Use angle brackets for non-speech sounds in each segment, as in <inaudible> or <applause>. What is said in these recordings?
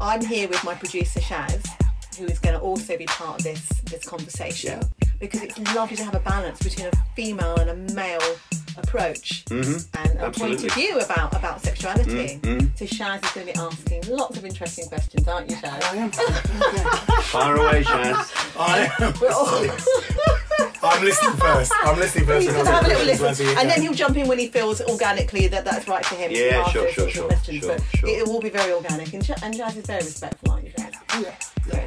I'm here with my producer Shaz, who is going to also be part of this this conversation because it's lovely to have a balance between a female and a male approach and a point Mm-hmm. Of view about about sexuality. Mm-hmm. So Shaz is going to be asking lots of interesting questions, aren't you, Shaz? I am. Fire away, Shaz. <laughs> I am. <laughs> We're all- I'm listening first. I'm listening first. He's and going to have a little listen listen, as and then he'll jump in when he feels organically that that's right for him. Yeah, sure, sure, sure, questions. sure, sure. It, will be very organic, and, Sh- and Shaz is very respectful, aren't you, Shaz? Yeah.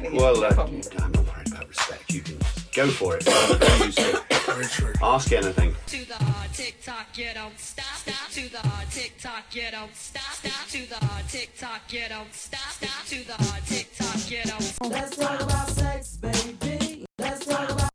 Yeah. Well, uh, Problem. I'm not worried about respect. You can go for it. I'm used to it. Very true. Ask anything. To the hard tick tock, you don't stop. Stop. To the hard tick tock, you don't stop. Stop. To the hard tick tock, you don't stop. Stop. To the hard tick tock, you don't stop. Let's talk about sex, baby. Let's talk about.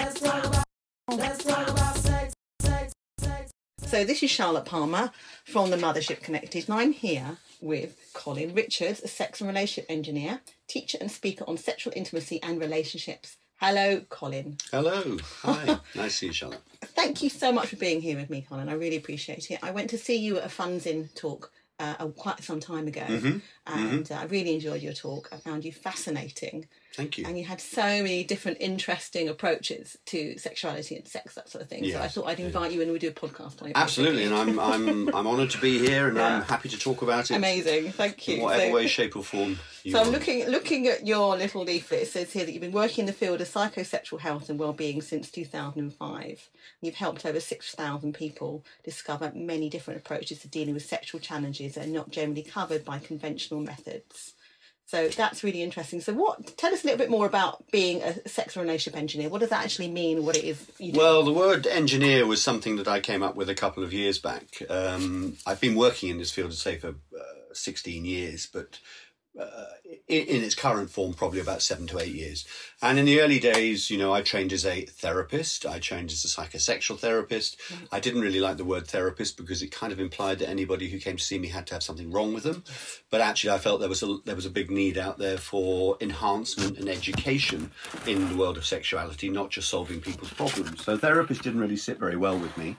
Let's talk about. Let's talk about sex, sex, sex. So this is Charlotte Palmer from the Mothership Connected, and I'm here with Colin Richards, a sex and relationship engineer, teacher and speaker on sexual intimacy and relationships. Hello, Colin. Hello. Hi. <laughs> nice to see you, Charlotte. Thank you so much for being here with me, Colin. I really appreciate it. I went to see you at a Funzing talk uh, uh, quite some time ago, Mm-hmm. And Uh, I really enjoyed your talk. I found you fascinating. Thank you. And you had so many different interesting approaches to sexuality and sex, that sort of thing. so I thought I'd invite you and we'd do a podcast on it. Absolutely, and I'm I'm <laughs> I'm honoured to be here, and I'm happy to talk about it. Amazing, thank you. In whatever So- way, shape, or form. You So I'm looking looking at your little leaflet. It says here that you've been working in the field of psychosexual health and well-being since 2005. You've helped over 6,000 people discover many different approaches to dealing with sexual challenges that are not generally covered by conventional methods. So that's really interesting. So what? Tell us a little bit more about being a sex relationship engineer. What does that actually mean? What it is you do? Well, the word engineer was something that I came up with a couple of years back. Um, I've been working in this field, say, for uh, 16 years, but uh, in, in its current form, probably about seven to eight years. And in the early days, you know, I trained as a therapist. I trained as a psychosexual therapist. I didn't really like the word therapist because it kind of implied that anybody who came to see me had to have something wrong with them. But actually, I felt there was a there was a big need out there for enhancement and education in the world of sexuality, not just solving people's problems. So therapist didn't really sit very well with me.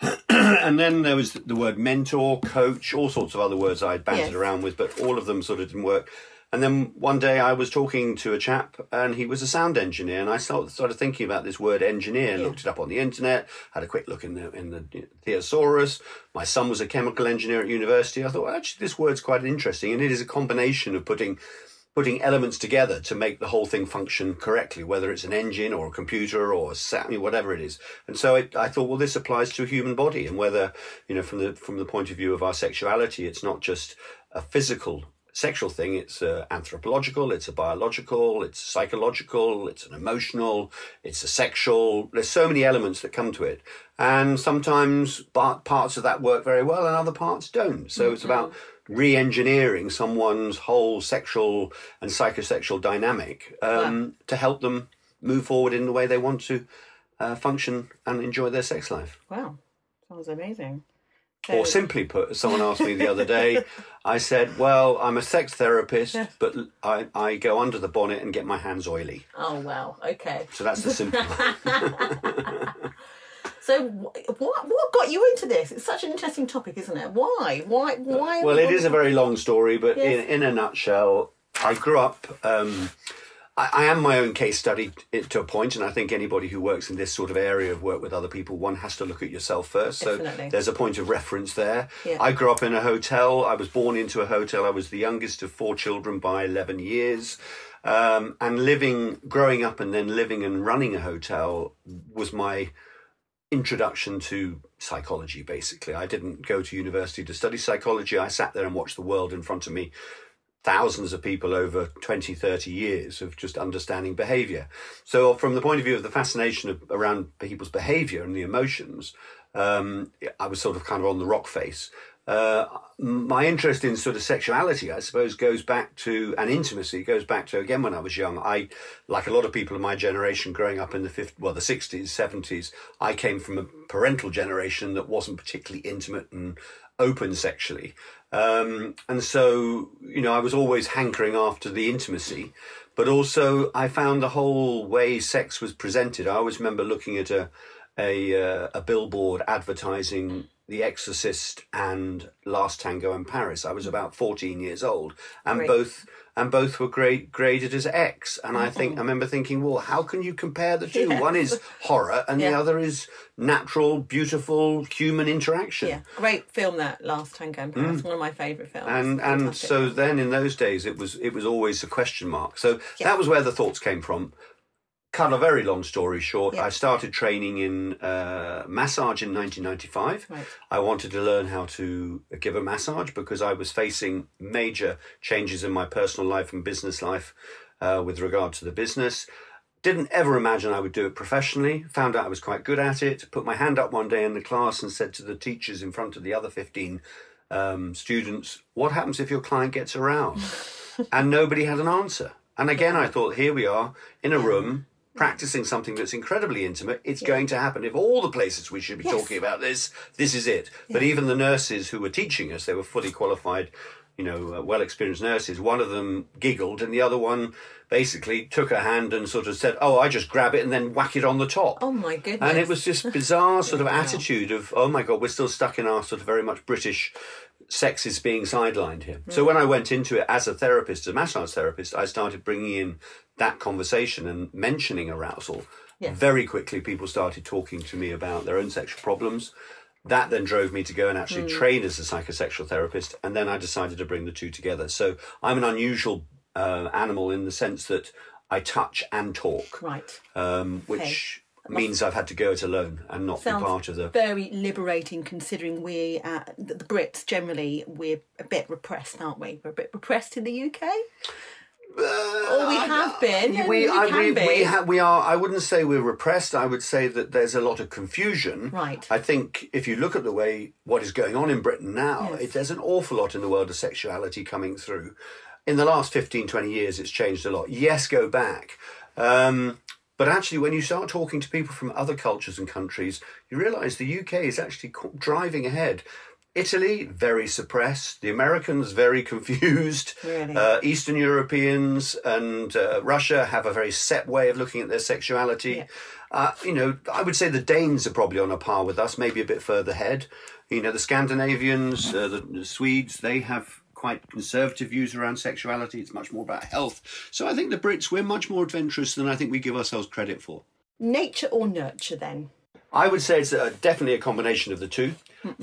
<clears throat> and then there was the word mentor, coach, all sorts of other words I'd bantered Yes. around with, but all of them sort of didn't work. And then one day I was talking to a chap, and he was a sound engineer, and I started, started thinking about this word engineer, and looked it up on the internet, had a quick look in the in the thesaurus. My son was a chemical engineer at university. I thought well, actually this word's quite interesting, and it is a combination of putting putting elements together to make the whole thing function correctly, whether it's an engine or a computer or a sa- I whatever it is. And so it, I thought, well, this applies to a human body, and whether you know, from the from the point of view of our sexuality, it's not just a physical sexual thing; it's uh, anthropological, it's a biological, it's psychological, it's an emotional, it's a sexual. There's so many elements that come to it, and sometimes pa- parts of that work very well, and other parts don't. So it's about re-engineering someone's whole sexual and psychosexual dynamic um, to help them move forward in the way they want to uh, function and enjoy their sex life. wow, sounds amazing. Or simply put, as someone asked me the other day, <laughs> I said, "Well, I'm a sex therapist, but I, I go under the bonnet and get my hands oily." Oh wow, okay. So that's the simple. <laughs> <laughs> So what what got you into this? It's such an interesting topic, isn't it? Why? Why? Why? well, it is a very long story, but Yes. in, in a nutshell, I grew up. Um, I, I am my own case study to a point, and I think anybody who works in this sort of area of work with other people, one has to look at yourself first. Definitely. So there's a point of reference there. Yeah. I grew up in a hotel. I was born into a hotel. I was the youngest of four children by 11 years. Um, and living, growing up, and then living and running a hotel was my introduction to psychology basically. I didn't go to university to study psychology. I sat there and watched the world in front of me thousands of people over 20 30 years of just understanding behavior. So from the point of view of the fascination of, around people's behavior and the emotions um, i was sort of kind of on the rock face uh, my interest in sort of sexuality, I suppose, goes back to and intimacy goes back to again when I was young. I, like a lot of people of my generation, growing up in the 50, well, the sixties, seventies, I came from a parental generation that wasn't particularly intimate and open sexually, um, and so you know I was always hankering after the intimacy, but also I found the whole way sex was presented. I always remember looking at a a, uh, a billboard advertising The Exorcist and Last Tango in Paris. I was about 14 years old, and Great. both and both were grade, graded as X. And I think I remember thinking, well, how can you compare the two? Yeah. One is horror, and the other is natural, beautiful human interaction. Yeah, great film that Last Tango in Paris. One of my favourite films. Mm. And and so then in those days it was it was always a question mark. So Yeah. that was where the thoughts came from. Cut a very long story short, Yeah. I started training in uh, massage in 1995. Right. I wanted to learn how to give a massage because I was facing major changes in my personal life and business life uh, with regard to the business. Didn't ever imagine I would do it professionally. Found out I was quite good at it. Put my hand up one day in the class and said to the teachers in front of the other 15 um, students, What happens if your client gets aroused? <laughs> and nobody had an answer. And again, I thought, here we are in a room practicing something that's incredibly intimate. It's going to happen. If all the places we should be Yes. talking about this, this is it. But even the nurses who were teaching us, they were fully qualified, you know, uh, well experienced nurses. One of them giggled, and the other one basically took her hand and sort of said, Oh, I just grab it and then whack it on the top. Oh my goodness. And it was this bizarre <laughs> sort of Wow. attitude of, oh my God, we're still stuck in our sort of very much British sex is being sidelined here. Mm. So when I went into it as a therapist, as a massage therapist, I started bringing in that conversation and mentioning arousal. Yes. Very quickly, people started talking to me about their own sexual problems. That then drove me to go and actually Mm. train as a psychosexual therapist, and then I decided to bring the two together. So I'm an unusual uh, animal in the sense that I touch and talk right. um, which means I've had to go it alone and not Sounds be part of the. very liberating considering we, uh, the Brits generally, we're a bit repressed, aren't we? We're a bit repressed in the UK. Or we have been. we, I, we, be. we, ha- we are. I wouldn't say we're repressed. I would say that there's a lot of confusion. Right. I think if you look at the way what is going on in Britain now, Yes. it, there's an awful lot in the world of sexuality coming through. In the last 15, 20 years, it's changed a lot. Yes, go back. Um, but actually, when you start talking to people from other cultures and countries, you realise the UK is actually driving ahead. Italy, very suppressed. The Americans, very <laughs> confused. Really? Uh, Eastern Europeans and uh, Russia have a very set way of looking at their sexuality. Yeah. Uh, you know, I would say the Danes are probably on a par with us, maybe a bit further ahead. You know, the Scandinavians, uh, the, the Swedes, they have quite conservative views around sexuality. It's much more about health. So I think the Brits, we're much more adventurous than I think we give ourselves credit for. Nature or nurture, then? I would say it's uh definitely a combination of the two.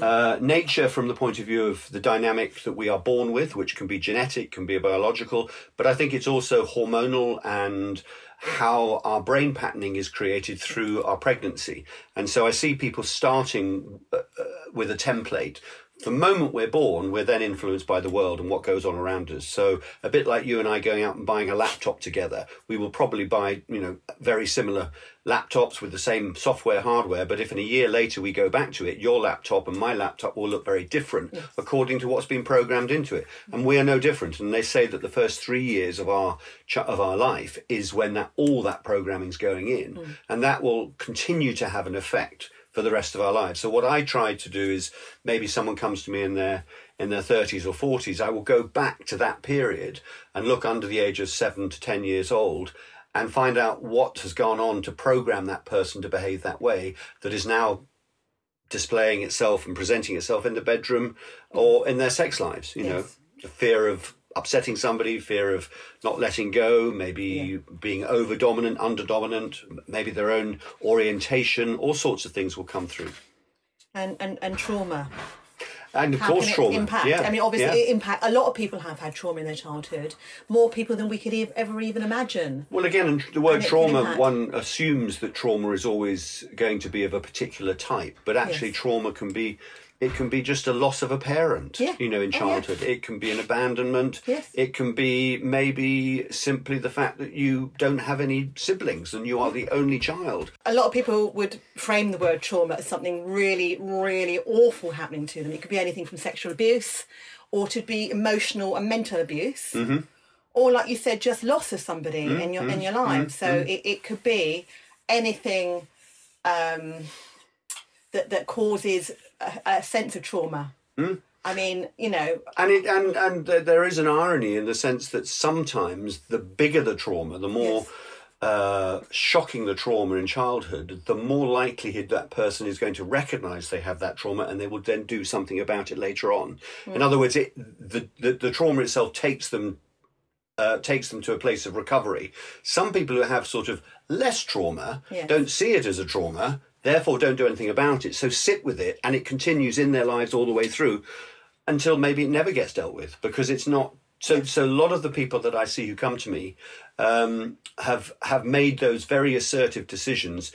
Uh, nature, from the point of view of the dynamic that we are born with, which can be genetic, can be biological, but I think it's also hormonal and how our brain patterning is created through our pregnancy. And so I see people starting uh, uh, with a template. The moment we're born, we're then influenced by the world and what goes on around us. So a bit like you and I going out and buying a laptop together, we will probably buy, you know, very similar laptops with the same software hardware. But if in a year later we go back to it, your laptop and my laptop will look very different according to what's been programmed into it. And we are no different. And they say that the first three years of our ch- of our life is when that all that programming's going in, mm. and that will continue to have an effect for the rest of our lives. So what I try to do is maybe someone comes to me in their in their 30s or 40s, I will go back to that period and look under the age of 7 to 10 years old and find out what has gone on to program that person to behave that way that is now displaying itself and presenting itself in the bedroom or in their sex lives, you know. The fear of upsetting somebody, fear of not letting go, maybe being over dominant, under dominant, maybe their own orientation, all sorts of things will come through. And, and, and trauma. And of How course, trauma. impact? Yeah. I mean, obviously, yeah. impact. A lot of people have had trauma in their childhood. More people than we could ev- ever even imagine. Well, again, the word trauma, one assumes that trauma is always going to be of a particular type, but actually, Yes. trauma can be. It can be just a loss of a parent, Yeah. you know, in Oh, yeah. childhood. It can be an abandonment. Yes. It can be maybe simply the fact that you don't have any siblings and you are the only child. A lot of people would frame the word trauma as something really, really awful happening to them. It could be anything from sexual abuse, or to be emotional and mental abuse, Mm-hmm. or like you said, just loss of somebody in your Mm-hmm. in your life. So it, it could be anything um, that that causes a, a sense of trauma. Mm. I mean, you know, And it and and th- there is an irony in the sense that sometimes the bigger the trauma, the more Yes. uh, shocking the trauma in childhood, the more likelihood that person is going to recognize they have that trauma and they will then do something about it later on. In other words, it, the, the, the trauma itself takes them uh, takes them to a place of recovery. Some people who have sort of less trauma Yes. don't see it as a trauma, therefore don't do anything about it. So sit with it and it continues in their lives all the way through until maybe it never gets dealt with because it's not. So, so a lot of the people that I see who come to me um, have have made those very assertive decisions.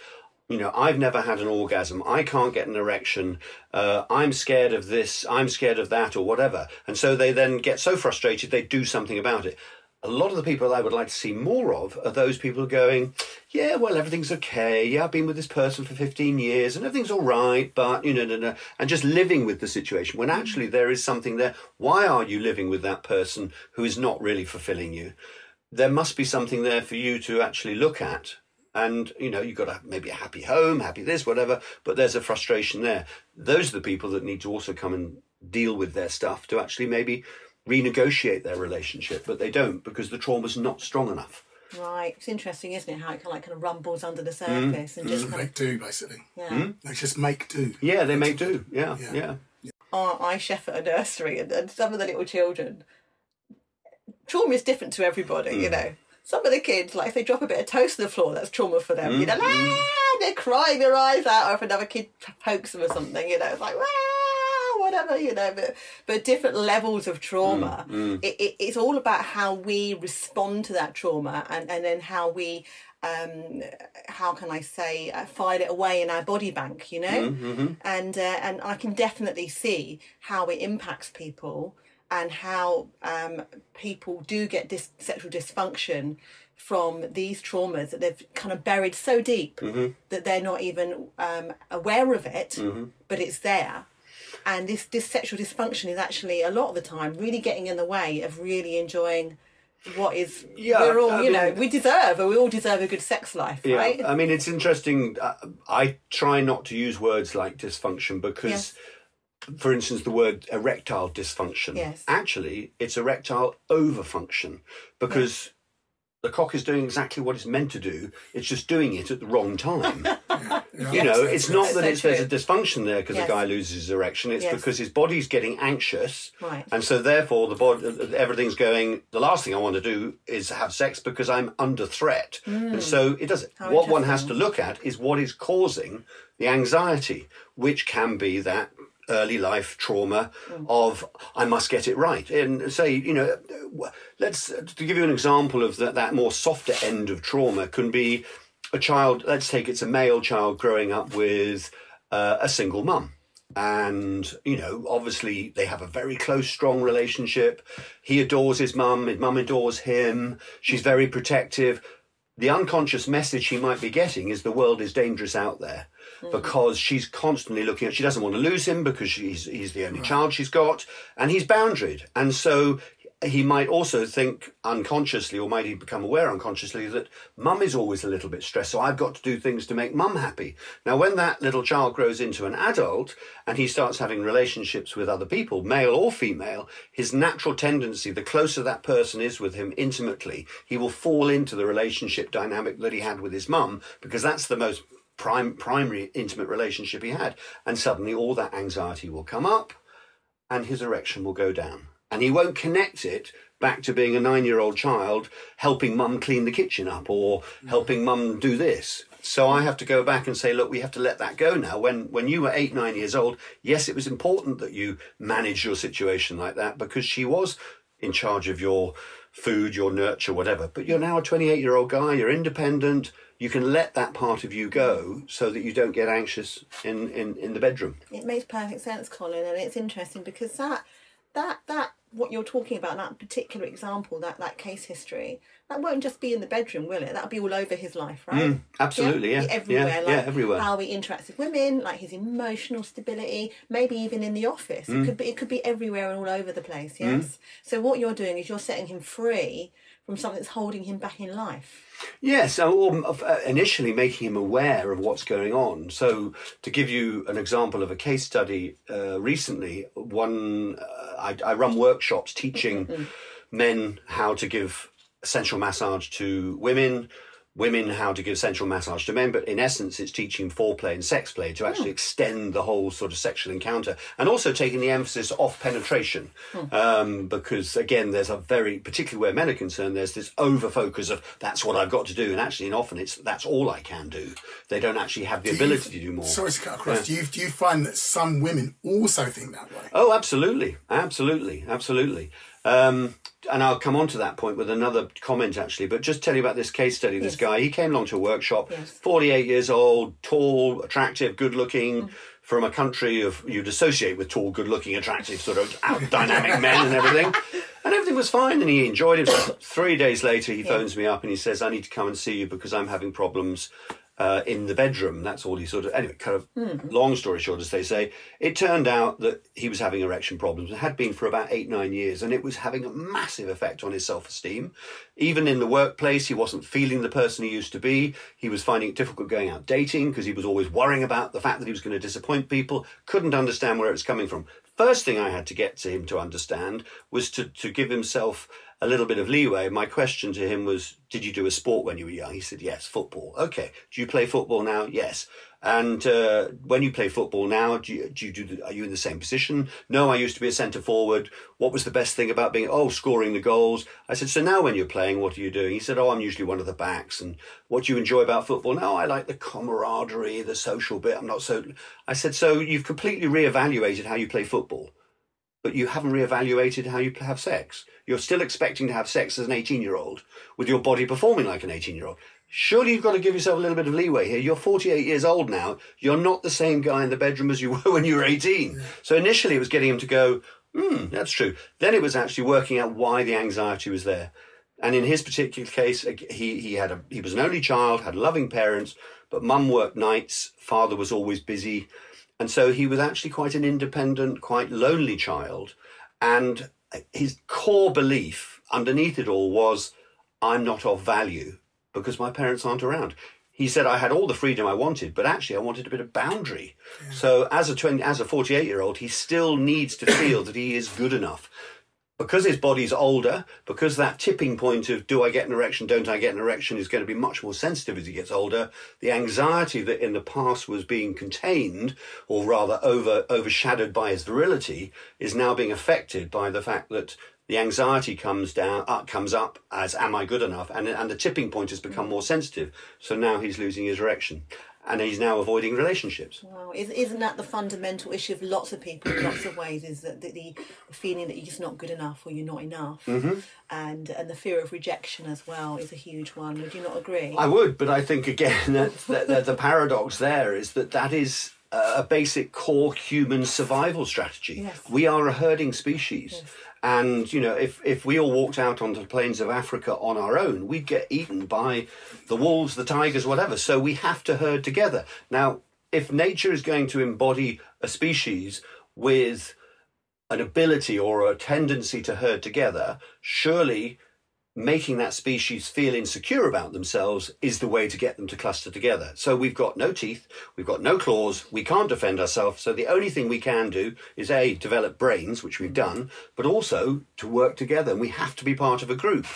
You know, I've never had an orgasm. I can't get an erection. Uh, I'm scared of this. I'm scared of that, or whatever. And so they then get so frustrated they do something about it. A lot of the people I would like to see more of are those people going, yeah, well, everything's okay. Yeah, I've been with this person for 15 years and everything's all right, but, you know, no, no, and just living with the situation when actually there is something there. Why are you living with that person who is not really fulfilling you? There must be something there for you to actually look at. And, you know, you've got a, maybe a happy home, happy this, whatever, but there's a frustration there. Those are the people that need to also come and deal with their stuff to actually maybe renegotiate their relationship, but they don't because the trauma's not strong enough. Right. It's interesting, isn't it? How it kind of, like kind of rumbles under the Mm. surface and just kind Make do, basically. of, Hmm? yeah. They just make do. Yeah, they make do. Yeah, Yeah. yeah. I I chef at a nursery, and, and some of the little children, trauma is different to everybody, you know. Some of the kids, like if they drop a bit of toast on the floor, that's trauma for them. You know, "Ah," they're crying their eyes out, or if another kid pokes them or something, you know, it's like, "Ah," you know. But but different levels of trauma. It, it, it's all about how we respond to that trauma, and and then how we. Um, how can I say, uh, file it away in our body bank, you know, and uh, and I can definitely see how it impacts people and how um, people do get dis- sexual dysfunction from these traumas that they've kind of buried so deep that they're not even um, aware of it, but it's there. And this, this sexual dysfunction is actually a lot of the time really getting in the way of really enjoying what is Yeah, we're all I you know we deserve we all deserve a good sex life Yeah, right I mean, it's interesting. Uh, I try not to use words like dysfunction because, Yes. for instance, the word erectile dysfunction. Yes. Actually, it's erectile overfunction because the cock is doing exactly what it's meant to do. It's just doing it at the wrong time. <laughs> You know, it's not that So it's, there's a dysfunction there because Yes. the guy loses his erection. It's Yes. because his body's getting anxious, Right. and so therefore the body, everything's going. The last thing I want to do is have sex because I'm under threat, and so it does. How What one has to look at is what is causing the anxiety, which can be that early life trauma of I must get it right. And say, you know, let's to give you an example of that that more softer end of trauma can be a child. Let's take it's a male child growing up with uh, a single mum. And, you know, obviously they have a very close, strong relationship. He adores his mum, his mum adores him. She's very protective the unconscious message she might be getting is the world is dangerous out there Hmm. because she's constantly looking at she doesn't want to lose him because she's he's the only hmm. child she's got and he's boundaried. And so he might also think unconsciously or might he become aware unconsciously that mum is always a little bit stressed so i've got to do things to make mum happy. Now when that little child grows into an adult and he starts having relationships with other people male or female his natural tendency the closer that person is with him intimately he will fall into the relationship dynamic that he had with his mum because that's the most prime primary intimate relationship he had and suddenly all that anxiety will come up and his erection will go down. And he won't connect it back to being a nine year old child helping mum clean the kitchen up or helping mum do this. So I have to go back and say, look, we have to let that go now. When when you were eight, nine years old, yes, it was important that you manage your situation like that because she was in charge of your food, your nurture, whatever. But you're now a 28 year old guy, you're independent, you can let that part of you go so that you don't get anxious in, in, in the bedroom. It makes perfect sense, Colin, and it's interesting because that that that what you're talking about, that particular example, that that case history, that won't just be in the bedroom, will it? That'll be all over his life, right? Mm, absolutely, yeah. Be Everywhere, Yeah, like yeah, everywhere. How he interacts with women, like his emotional stability, maybe even in the office. Mm. It could be it could be everywhere and all over the place, yes. So what you're doing is you're setting him free from something that's holding him back in life. Yes, uh, or uh, initially making him aware of what's going on. So, to give you an example of a case study, uh, recently, one uh, I, I run workshops teaching <laughs> men how to give sensual massage to women. Women how to give sensual massage to men, but in essence, it's teaching foreplay and sex play to actually extend the whole sort of sexual encounter, and also taking the emphasis off penetration, um, because again, there's a very particularly where men are concerned, there's this over focus of that's what I've got to do, and actually, and often it's that's all I can do. They don't actually have the Do you- ability to do more. Sorry to cut across. Do you do you find that some women also think that way? Oh, absolutely, absolutely, absolutely. Um, and I'll come on to that point with another comment actually, but just tell you about this case study. This Yes. guy, he came along to a workshop, Yes. 48 years old, tall, attractive, good looking, from a country of you'd associate with tall, good looking, attractive, sort of out dynamic men and everything. <laughs> And everything was fine and he enjoyed himself. <coughs> Three days later, he phones me up and he says, I need to come and see you because I'm having problems uh, in the bedroom. That's all he sort of, anyway, kind of long story short, as they say, it turned out that he was having erection problems and had been for about eight, nine years. And it was having a massive effect on his self esteem. Even in the workplace, he wasn't feeling the person he used to be. He was finding it difficult going out dating because he was always worrying about the fact that he was going to disappoint people, couldn't understand where it was coming from. First thing I had to get to him to understand was to, to give himself a little bit of leeway. My question to him was, Did you do a sport when you were young? He said, Yes, football. Okay. Do you play football now? Yes. And uh, when you play football now, do you, do you do? The, are you in the same position? No, I used to be a centre forward. What was the best thing about being? Oh, scoring the goals. I said, so now when you're playing, what are you doing? He said, oh, I'm usually one of the backs. And what do you enjoy about football? No, I like the camaraderie, the social bit. I'm not so. I said, so you've completely reevaluated how you play football but you haven't reevaluated how you have sex. You're still expecting to have sex as an 18 year old with your body performing like an 18 year old. Surely you've got to give yourself a little bit of leeway here. You're 48 years old now. You're not the same guy in the bedroom as you <laughs> were when you were 18. So initially it was getting him to go, hmm, that's true. Then it was actually working out why the anxiety was there. And in his particular case, he, he had a, he was an only child, had loving parents, but mum worked nights, father was always busy. And so he was actually quite an independent, quite lonely child. And his core belief underneath it all was, I'm not of value because my parents aren't around. He said I had all the freedom I wanted, but actually I wanted a bit of boundary. So as a 20, as a 48 year old, he still needs to feel that he is good enough because his body's older, because that tipping point of do I get an erection, don't I get an erection? is going to be much more sensitive as he gets older. The anxiety that in the past was being contained, or rather over overshadowed by his virility, is now being affected by the fact that the anxiety comes down, up, comes up as am I good enough, and and the tipping point has become mm. more sensitive. So now he's losing his erection, and he's now avoiding relationships. Wow, is, isn't that the fundamental issue of lots of people in lots of ways? Is that the, the feeling that you're just not good enough or you're not enough, Mm-hmm. and and the fear of rejection as well is a huge one. Would you not agree? I would, but I think again <laughs> that, that, that the paradox there is that that is a basic core human survival strategy. Yes. We are a herding species. And, you know, if, if we all walked out onto the plains of Africa on our own, we'd get eaten by the wolves, the tigers, whatever. So we have to herd together. Now, if nature is going to embody a species with an ability or a tendency to herd together, surely making that species feel insecure about themselves is the way to get them to cluster together. So we've got no teeth, we've got no claws, we can't defend ourselves. So the only thing we can do is A, develop brains, which we've done, but also to work together. And we have to be part of a group.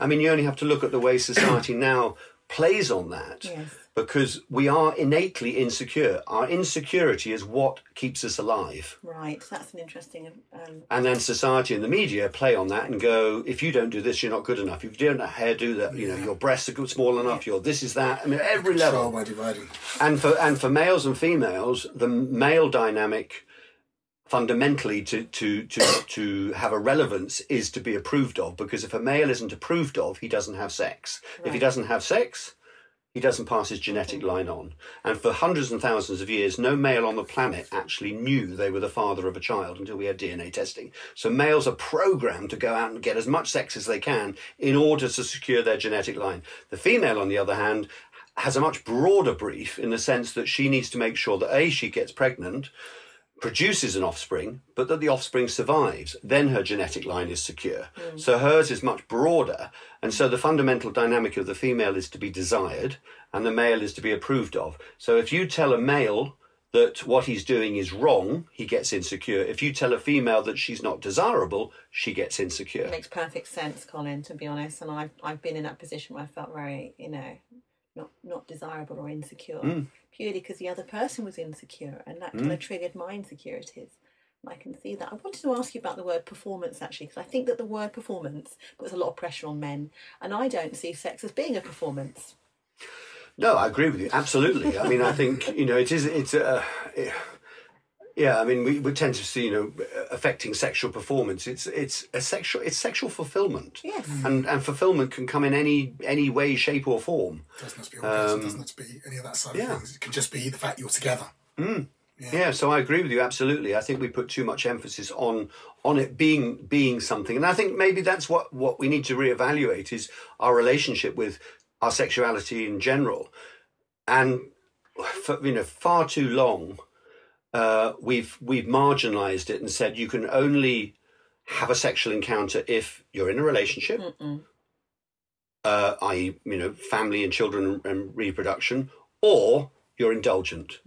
I mean, you only have to look at the way society now plays on that. Yes. Because we are innately insecure. Our insecurity is what keeps us alive. Right, that's an interesting. Um, And then society and the media play on that and go, if you don't do this, you're not good enough. If you don't know how to do that, you know, your breasts are good, small enough, you're this is that. I mean, every level. by dividing. And for and for males and females, the male dynamic fundamentally to to to to have a relevance is to be approved of because if a male isn't approved of, he doesn't have sex. If he doesn't have sex, he doesn't pass his genetic line on. And for hundreds and thousands of years, no male on the planet actually knew they were the father of a child until we had DNA testing. So males are programmed to go out and get as much sex as they can in order to secure their genetic line. The female, on the other hand, has a much broader brief in the sense that she needs to make sure that A, she gets pregnant, produces an offspring, but that the offspring survives, then her genetic line is secure. Hmm. So hers is much broader. And so the fundamental dynamic of the female is to be desired and the male is to be approved of. So if you tell a male that what he's doing is wrong, he gets insecure. If you tell a female that she's not desirable, she gets insecure. It makes perfect sense, Colin, to be honest. And I've, I've been in that position where I felt very, you know, not not desirable or insecure Mm. purely because the other person was insecure and that kind of triggered my insecurities. I can see that. I wanted to ask you about the word performance actually, because I think that the word performance puts a lot of pressure on men, and I don't see sex as being a performance. No, I agree with you. Absolutely. I mean, I think you know it is. It's uh, yeah. I mean, we, we tend to see you know affecting sexual performance. It's it's a sexual. It's sexual fulfillment. Yes. Mm. And and fulfillment can come in any any way, shape, or form. doesn't have to be orgasm, um, doesn't have to be any of that side yeah. of things. It can just be the fact you're together. Mm. Yeah. So I agree with you absolutely. I think we put too much emphasis on on it being being something, and I think maybe that's what what we need to reevaluate is our relationship with our sexuality in general, and for, you know far too long uh, we've we've marginalised it and said you can only have a sexual encounter if you're in a relationship, uh, i.e., you know, family and children and, reproduction, or you're indulgent.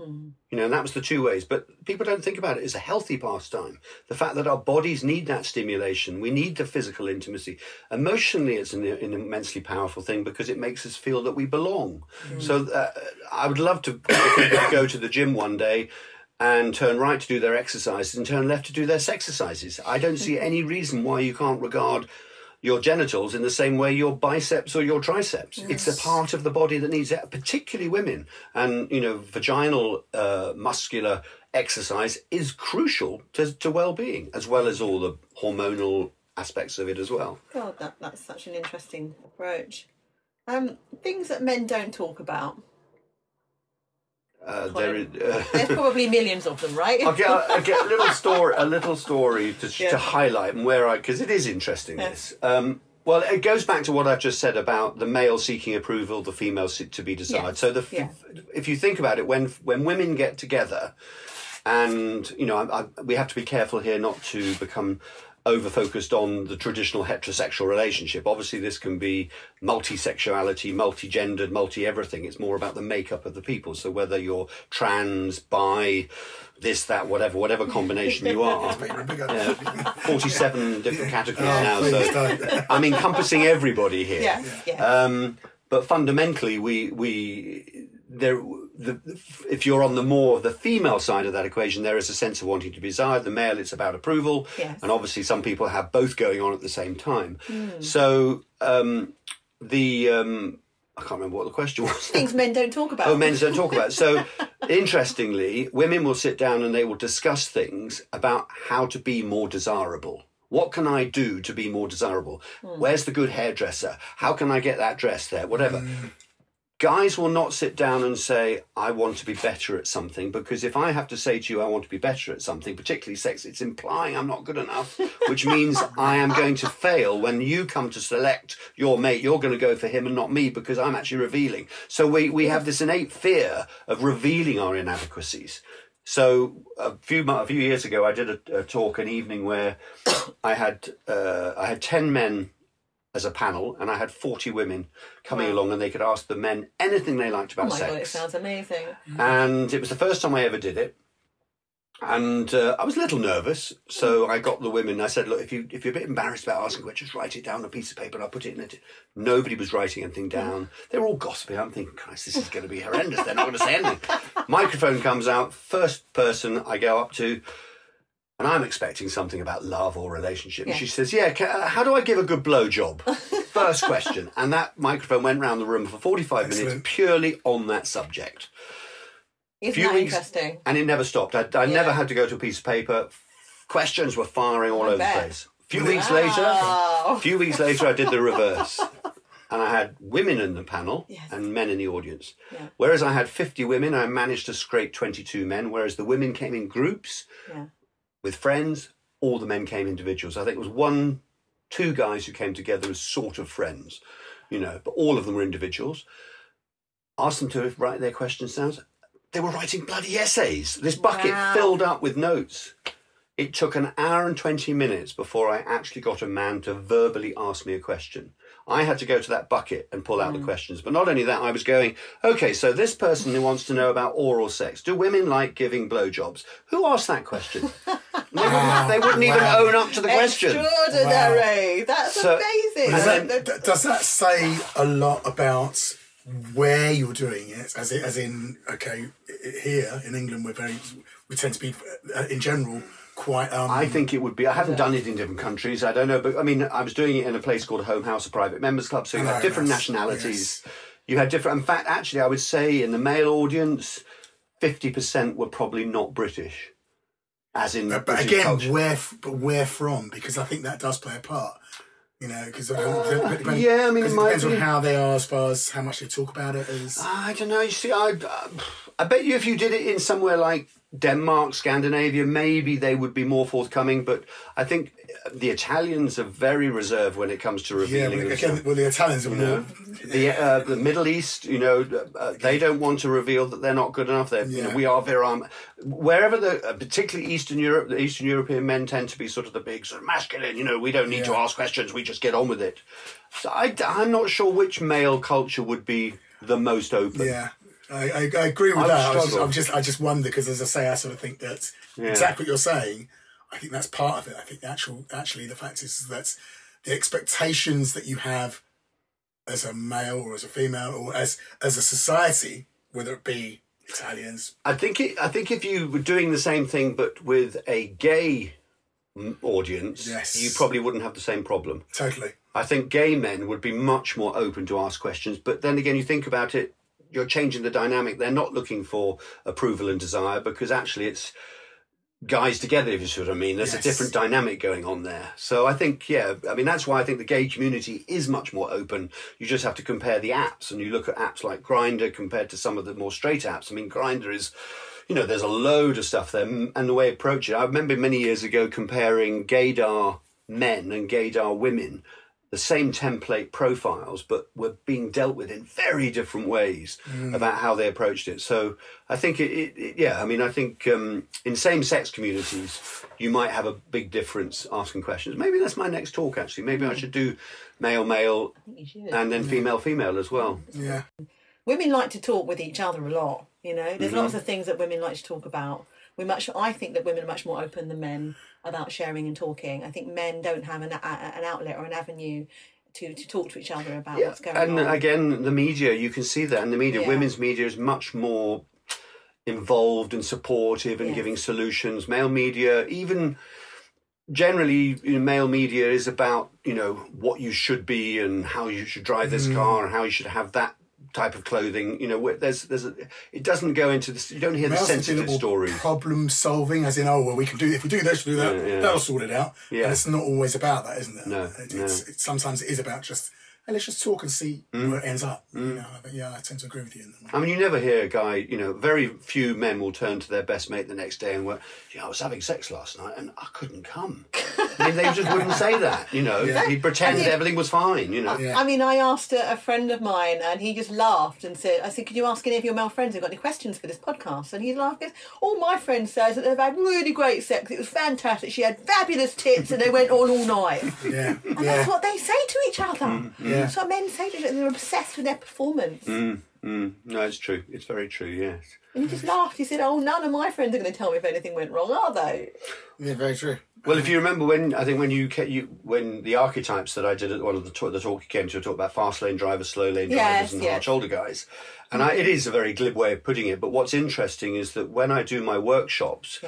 You know, and that was the two ways. But people don't think about it as a healthy pastime. The fact that our bodies need that stimulation, we need the physical intimacy. Emotionally, it's an, an immensely powerful thing because it makes us feel that we belong. So uh, I would love to <coughs> go to the gym one day and turn right to do their exercises and turn left to do their sex exercises. I don't see any reason why you can't regard your genitals in the same way your biceps or your triceps. It's a part of the body that needs it, particularly women. And, you know, vaginal uh, muscular exercise is crucial to, to well-being, as well as all the hormonal aspects of it as well. God, that, that's such an interesting approach. Um, things that men don't talk about. Uh, there is, uh, There's probably millions of them, right? I'll get, I'll get a little <laughs> story, a little story to, Yeah. to highlight and where I, because it is interesting. This, um, well, it goes back to what I've just said about the male seeking approval, the female to be desired. Yes, So, the, yeah. if you think about it, when when women get together, and you know, I, I, we have to be careful here not to become over focused on the traditional heterosexual relationship. Obviously, this can be multi-sexuality, multi-gendered, multi-everything. It's more about the makeup of the people. So whether you're trans, bi, this, that, whatever, whatever combination you are. But you're a bigger. 47 different categories Oh, now. So. I'm encompassing everybody here. Yes, yes. Um, but fundamentally, we we there. The, if you're on the more the female side of that equation, there is a sense of wanting to be desired. The male, it's about approval, Yes. and obviously some people have both going on at the same time. Hmm. So um, the um, I can't remember what the question <laughs> was. Things men don't talk about. Oh, men don't talk about. So, <laughs> interestingly, women will sit down and they will discuss things about how to be more desirable. What can I do to be more desirable? Where's the good hairdresser? How can I get that dress there? Whatever. Guys will not sit down and say, I want to be better at something, because if I have to say to you, I want to be better at something, particularly sex, it's implying I'm not good enough, which means I am going to fail when you come to select your mate. You're going to go for him and not me because I'm actually revealing. So we, we have this innate fear of revealing our inadequacies. So a few a few years ago, I did a, a talk, an evening where <coughs> I had uh, I had ten men as a panel, and I had forty women coming along, and they could ask the men anything they liked about Oh my sex god, it sounds amazing. and it was the first time I ever did it. And uh, I was a little nervous, so I got the women. I said, "Look, if you if you're a bit embarrassed about asking, questions, just write it down on a piece of paper, and I'll put it in it." Nobody was writing anything down. They were all gossiping. I'm thinking, "Christ, this is going to be horrendous." They're not going to say anything. <laughs> Microphone comes out. First person I go up to, and I'm expecting something about love or relationship. Yeah. she says, "Yeah, ca- uh, how do I give a good blowjob?" <laughs> First question, and that microphone went round the room for 45 minutes purely on that subject Isn't few that weeks- interesting? and it never stopped. I, I Yeah. never had to go to a piece of paper. Questions were firing all I over bet. the place. A few weeks later, a <laughs> few weeks later, I did the reverse, and I had women in the panel Yes. and men in the audience. Yeah. Whereas I had fifty women, I managed to scrape twenty-two men. Whereas the women came in groups Yeah. With friends, all the men came individuals. I think it was one, two guys who came together as sort of friends, you know, but all of them were individuals. Asked them to write their questions down. They were writing bloody essays. This bucket Wow. filled up with notes. It took an hour and 20 minutes before I actually got a man to verbally ask me a question. I had to go to that bucket and pull out the questions. But not only that, I was going, okay, so this person who wants to know about oral sex, do women like giving blowjobs? Who asked that question? <laughs> they wouldn't, they wouldn't even Wow. own up to the question. Extraordinary. That's So- amazing. Does then- that, d- does that say a lot about where you're doing it, as in, as in okay, i- i- here in England we're very we tend to be uh, in general quite um I think it would be. I haven't done it in different countries. I don't know, but I mean, I was doing it in a place called Home House, a private members club. So you had different yes, nationalities. yes. You had different. In fact, actually, I would say in the male audience, fifty percent were probably not British, as in. But, but again, culture. where but where from? Because I think that does play a part. You know, because Uh, yeah, I mean, it depends on how they are as far as how much they talk about it. As I don't know. You see, I, I bet you if you did it in somewhere like Denmark, Scandinavia, maybe they would be more forthcoming. But I think the Italians are very reserved when it comes to revealing. themselves. again, well, the Italians are You more. know, the uh, the Middle East, you know, uh, they don't want to reveal that they're not good enough. They're, you know, we are viram. Wherever the, uh, particularly Eastern Europe, the Eastern European men tend to be sort of the big, sort of masculine. You know, we don't need to ask questions; we just get on with it. So I, am not sure which male culture would be the most open. Yeah, I, I, I agree with I that. I just, struggle. I'm just, I just wonder because, as I say, I sort of think that Yeah. exactly what you're saying. I think that's part of it. I think the actual, actually, the fact is that the expectations that you have as a male or as a female or as as a society, whether it be Italians, I think it, I think if you were doing the same thing but with a gay audience, Yes. you probably wouldn't have the same problem. totally. I think gay men would be much more open to ask questions. But then again, you think about it, you're changing the dynamic. They're not looking for approval and desire because actually it's guys together, if you see what I mean. There's Yes. a different dynamic going on there. So I think, yeah, I mean, that's why I think the gay community is much more open. You just have to compare the apps and you look at apps like Grindr compared to some of the more straight apps. I mean, Grindr is. You know, there's a load of stuff there, and the way approach it. I remember many years ago comparing gaydar men and gaydar women, the same template profiles, but were being dealt with in very different ways about how they approached it. So I think it, it, it yeah, I mean, I think um, in same-sex communities, you might have a big difference asking questions. Maybe that's my next talk. Actually, maybe I should do male, male, and then female, female as well. Yeah, women like to talk with each other a lot. You know, there's Mm-hmm. lots of things that women like to talk about. We much, I think that women are much more open than men about sharing and talking. I think men don't have an, a, an outlet or an avenue to, to talk to each other about what's going and on. And again, the media, you can see that in the media. Yeah. Women's media is much more involved and supportive and Yes. giving solutions. Male media, even generally, you know, male media is about you know what you should be and how you should drive this Mm. car and how you should have that type of clothing. You know, there's there's a, it doesn't go into this. You don't hear the Males tend to be sensitive stories. Problem solving, as in, oh well, we can do if we do this, we do that. Yeah, yeah. That'll sort it out. Yeah. And it's not always about that, isn't it? No, It- no. It's, it's, sometimes it is about just hey, let's just talk and see Mm. where it ends up. You mm. know, but yeah, I tend to agree with you. I mean, you never hear a guy, you know, very few men will turn to their best mate the next day and go, you know, I was having sex last night and I couldn't come. I mean, they just wouldn't say that, you know. He'd pretend I did- everything was fine, you know. Yeah. I mean, I asked a, a friend of mine, and he just laughed and said, "I said, could you ask any of your male friends who've got any questions for this podcast?" And he laughed. Goes, All my friends says that they've had really great sex. It was fantastic. She had fabulous tits, and they went on all night. Yeah, And yeah, that's what they say to each other. Mm, mm. Yeah. That's what men say to. They're obsessed with their performance. Mm, no, it's true. It's very true, yes. And he just laughed. He said, "Oh, none of my friends are going to tell me if anything went wrong, are they?" yeah, very true. Well, if you remember when I think when you, you when the archetypes that I did at one of the talk, the talk you came to, I talked about fast lane drivers, slow lane Yes, drivers, and yes. hard shoulder guys. And I, it is a very glib way of putting it. But what's interesting is that when I do my workshops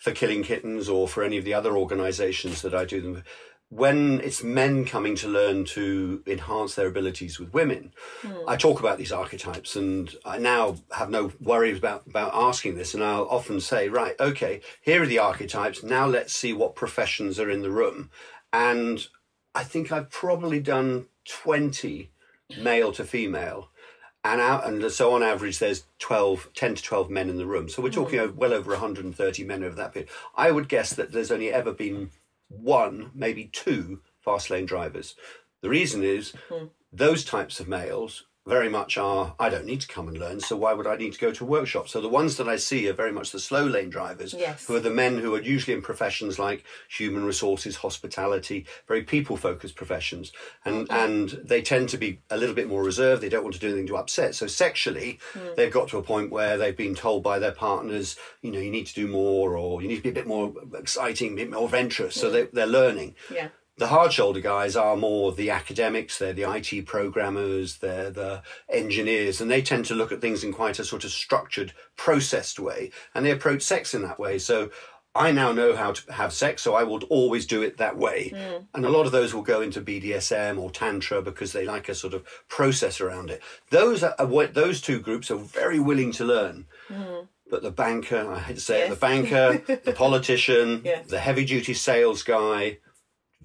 for Killing Kittens or for any of the other organisations that I do them, when it's men coming to learn to enhance their abilities with women, hmm. I talk about these archetypes, and I now have no worries about about asking this. And I'll often say, right, okay, here are the archetypes. Now let's see what professions are in the room, and I think I've probably done twenty male to female. And out, and so on average, there's 12, 10 to 12 men in the room. So we're hmm. talking over, well over 130 men over that period. I would guess that there's only ever been one, maybe two fast lane drivers. The reason is hmm. those types of males very much are, I don't need to come and learn, so why would I need to go to a workshop? So the ones that I see are very much the slow lane drivers, Yes. who are the men who are usually in professions like human resources, hospitality, very people focused professions. And, mm-hmm. and they tend to be a little bit more reserved. They don't want to do anything to upset. So sexually, mm. they've got to a point where they've been told by their partners, you know, you need to do more or you need to be a bit more exciting, a bit more adventurous. So mm. they, they're learning. Yeah. The hard shoulder guys are more the academics, they're the IT programmers, they're the engineers, and they tend to look at things in quite a sort of structured, processed way, and they approach sex in that way. So I now know how to have sex, so I will always do it that way. Hmm. And a lot of those will go into BDSM or Tantra because they like a sort of process around it. Those are what those two groups are very willing to learn. Hmm. But the banker, I hate to say it, the banker, the <laughs> politician, Yes. the heavy duty sales guy,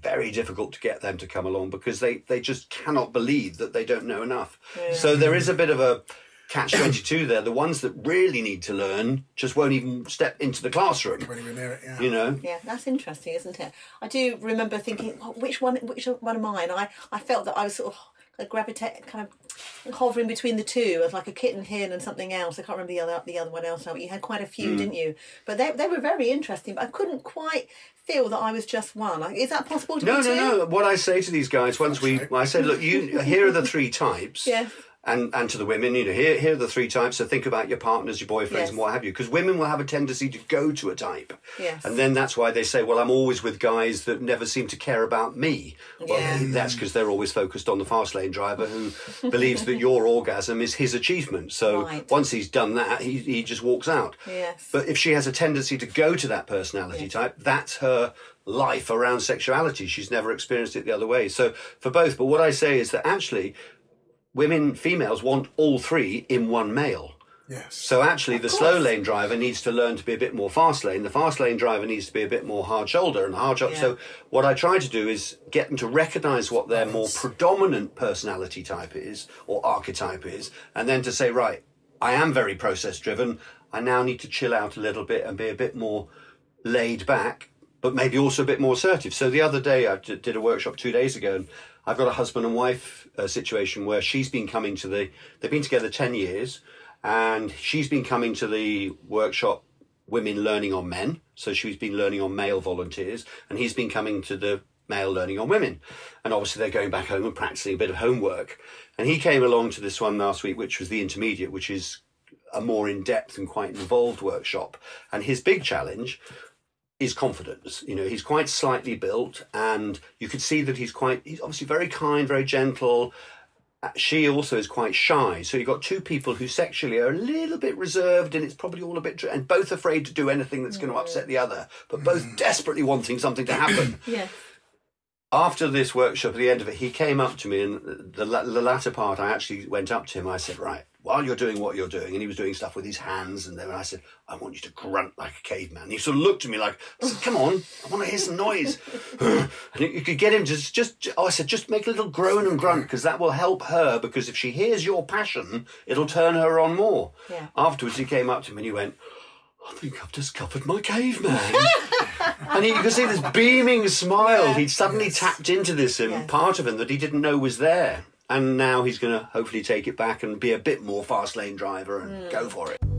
very difficult to get them to come along because they, they just cannot believe that they don't know enough. So there is a bit of a catch 22 there. The ones that really need to learn just won't even step into the classroom, you near it, yeah. you know? Yeah, that's interesting, isn't it? I do remember thinking, oh, which one, which one of mine? I, I felt that I was sort of like gravitate, kind of hovering between the two, as like a kitten hen and something else. I can't remember the other, the other one else now. But you had quite a few, Hmm. didn't you? But they, they were very interesting. But I couldn't quite feel that I was just one. Like, Is that possible to No, be no, two? no. What I say to these guys once we, I said, look, you here are the three <laughs> types. Yeah. And, and to the women, you know, here here are the three types. So think about your partners, your boyfriends, Yes. and what have you. Because women will have a tendency to go to a type, Yes. and then that's why they say, "Well, I'm always with guys that never seem to care about me." Well, Yeah. that's because they're always focused on the fast lane driver who <laughs> believes that your orgasm is his achievement. So Right. once he's done that, he he just walks out. Yes. But if she has a tendency to go to that personality type, that's her life around sexuality. She's never experienced it the other way. So for both, but what I say is that actually women, females want all three in one male. Yes. So actually, the slow lane driver needs to learn to be a bit more fast lane. The fast lane driver needs to be a bit more hard shoulder and hard shoulder. Yeah. So what I try to do is get them to recognise what their more predominant personality type is or archetype is, and then to say, right, I am very process driven. I now need to chill out a little bit and be a bit more laid back, but maybe also a bit more assertive. So the other day, I did a workshop two days ago, and I've got a husband and wife uh, situation where she's been coming to the, they've been together 10 years, and she's been coming to the workshop women learning on men. So she's been learning on male volunteers, and he's been coming to the male learning on women. And obviously, they're going back home and practicing a bit of homework. And he came along to this one last week, which was the intermediate, which is a more in depth and quite involved workshop. And his big challenge is confidence. You know, he's quite slightly built, and you could see that he's quite, he's obviously very kind, very gentle. Uh, She also is quite shy. So you've got two people who sexually are a little bit reserved, and it's probably all a bit, and both afraid to do anything that's going to upset the other, but both desperately wanting something to happen <coughs> Yeah. after this workshop, at the end of it, he came up to me, and the, the latter part, I actually went up to him. I said, "Right, while you're doing what you're doing," and he was doing stuff with his hands, and then I said, "I want you to grunt like a caveman." And he sort of looked at me like, I said, "Come on, I want to hear some noise." <laughs> and you could get him to just, just, oh, I said, just make a little groan and grunt because that will help her. Because if she hears your passion, it'll turn her on more. Yeah. Afterwards, he came up to me and he went. I think I've discovered my caveman. <laughs> and he, you could see this beaming smile. He'd suddenly tapped into this Yes. part of him that he didn't know was there. And now he's going to hopefully take it back and be a bit more fast lane driver and go hmm. for it.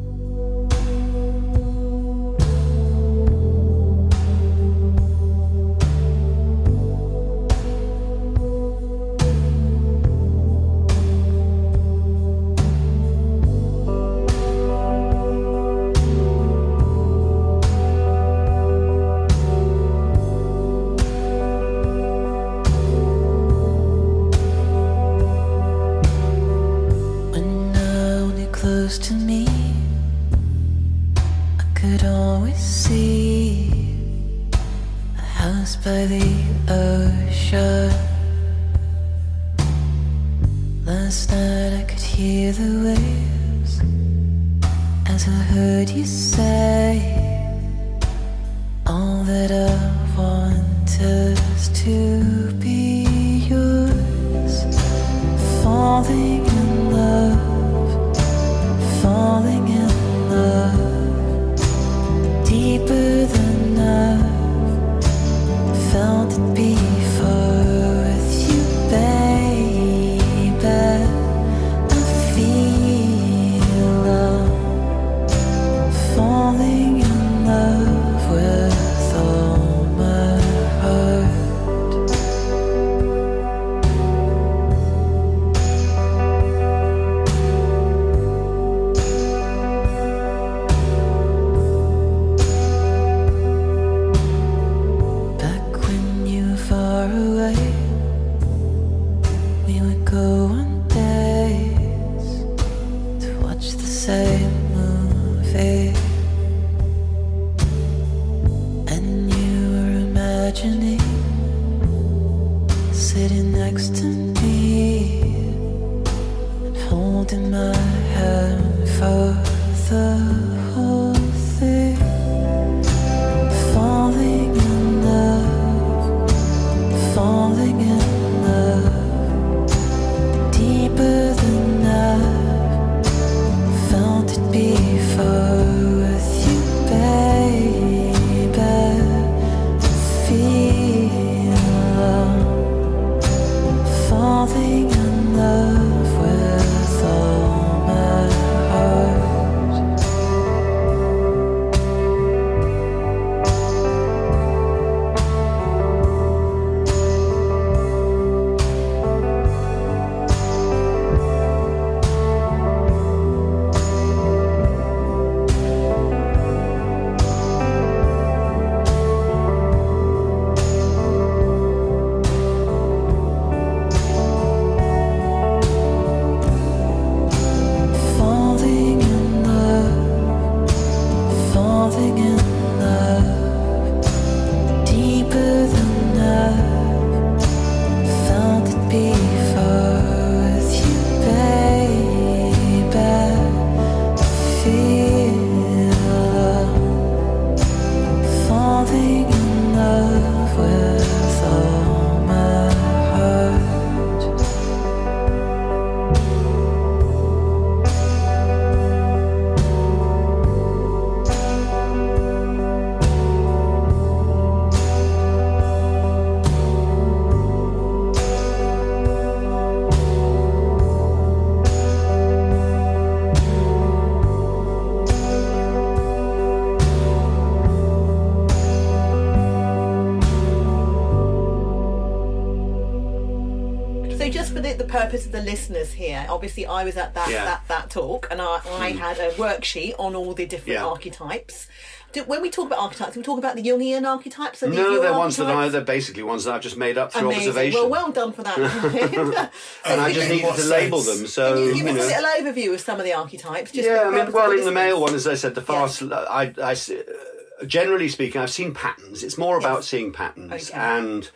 Purpose of the listeners here, obviously I was at that Yeah. that, that talk and I, I had a worksheet on all the different Yeah. archetypes. Do, when we talk about archetypes, we talk about the Jungian archetypes. These No, your they're ones that I, they're basically ones that I've just made up through Amazing. observation. Well, well done for that. <laughs> and I just needed to label them. So, Can you you give us a little overview of some of the archetypes? Just yeah, I mean, well, in the male one, as I said, the fast. I, I s- uh, generally speaking, I've seen patterns. It's more about Yes. seeing patterns, Okay. and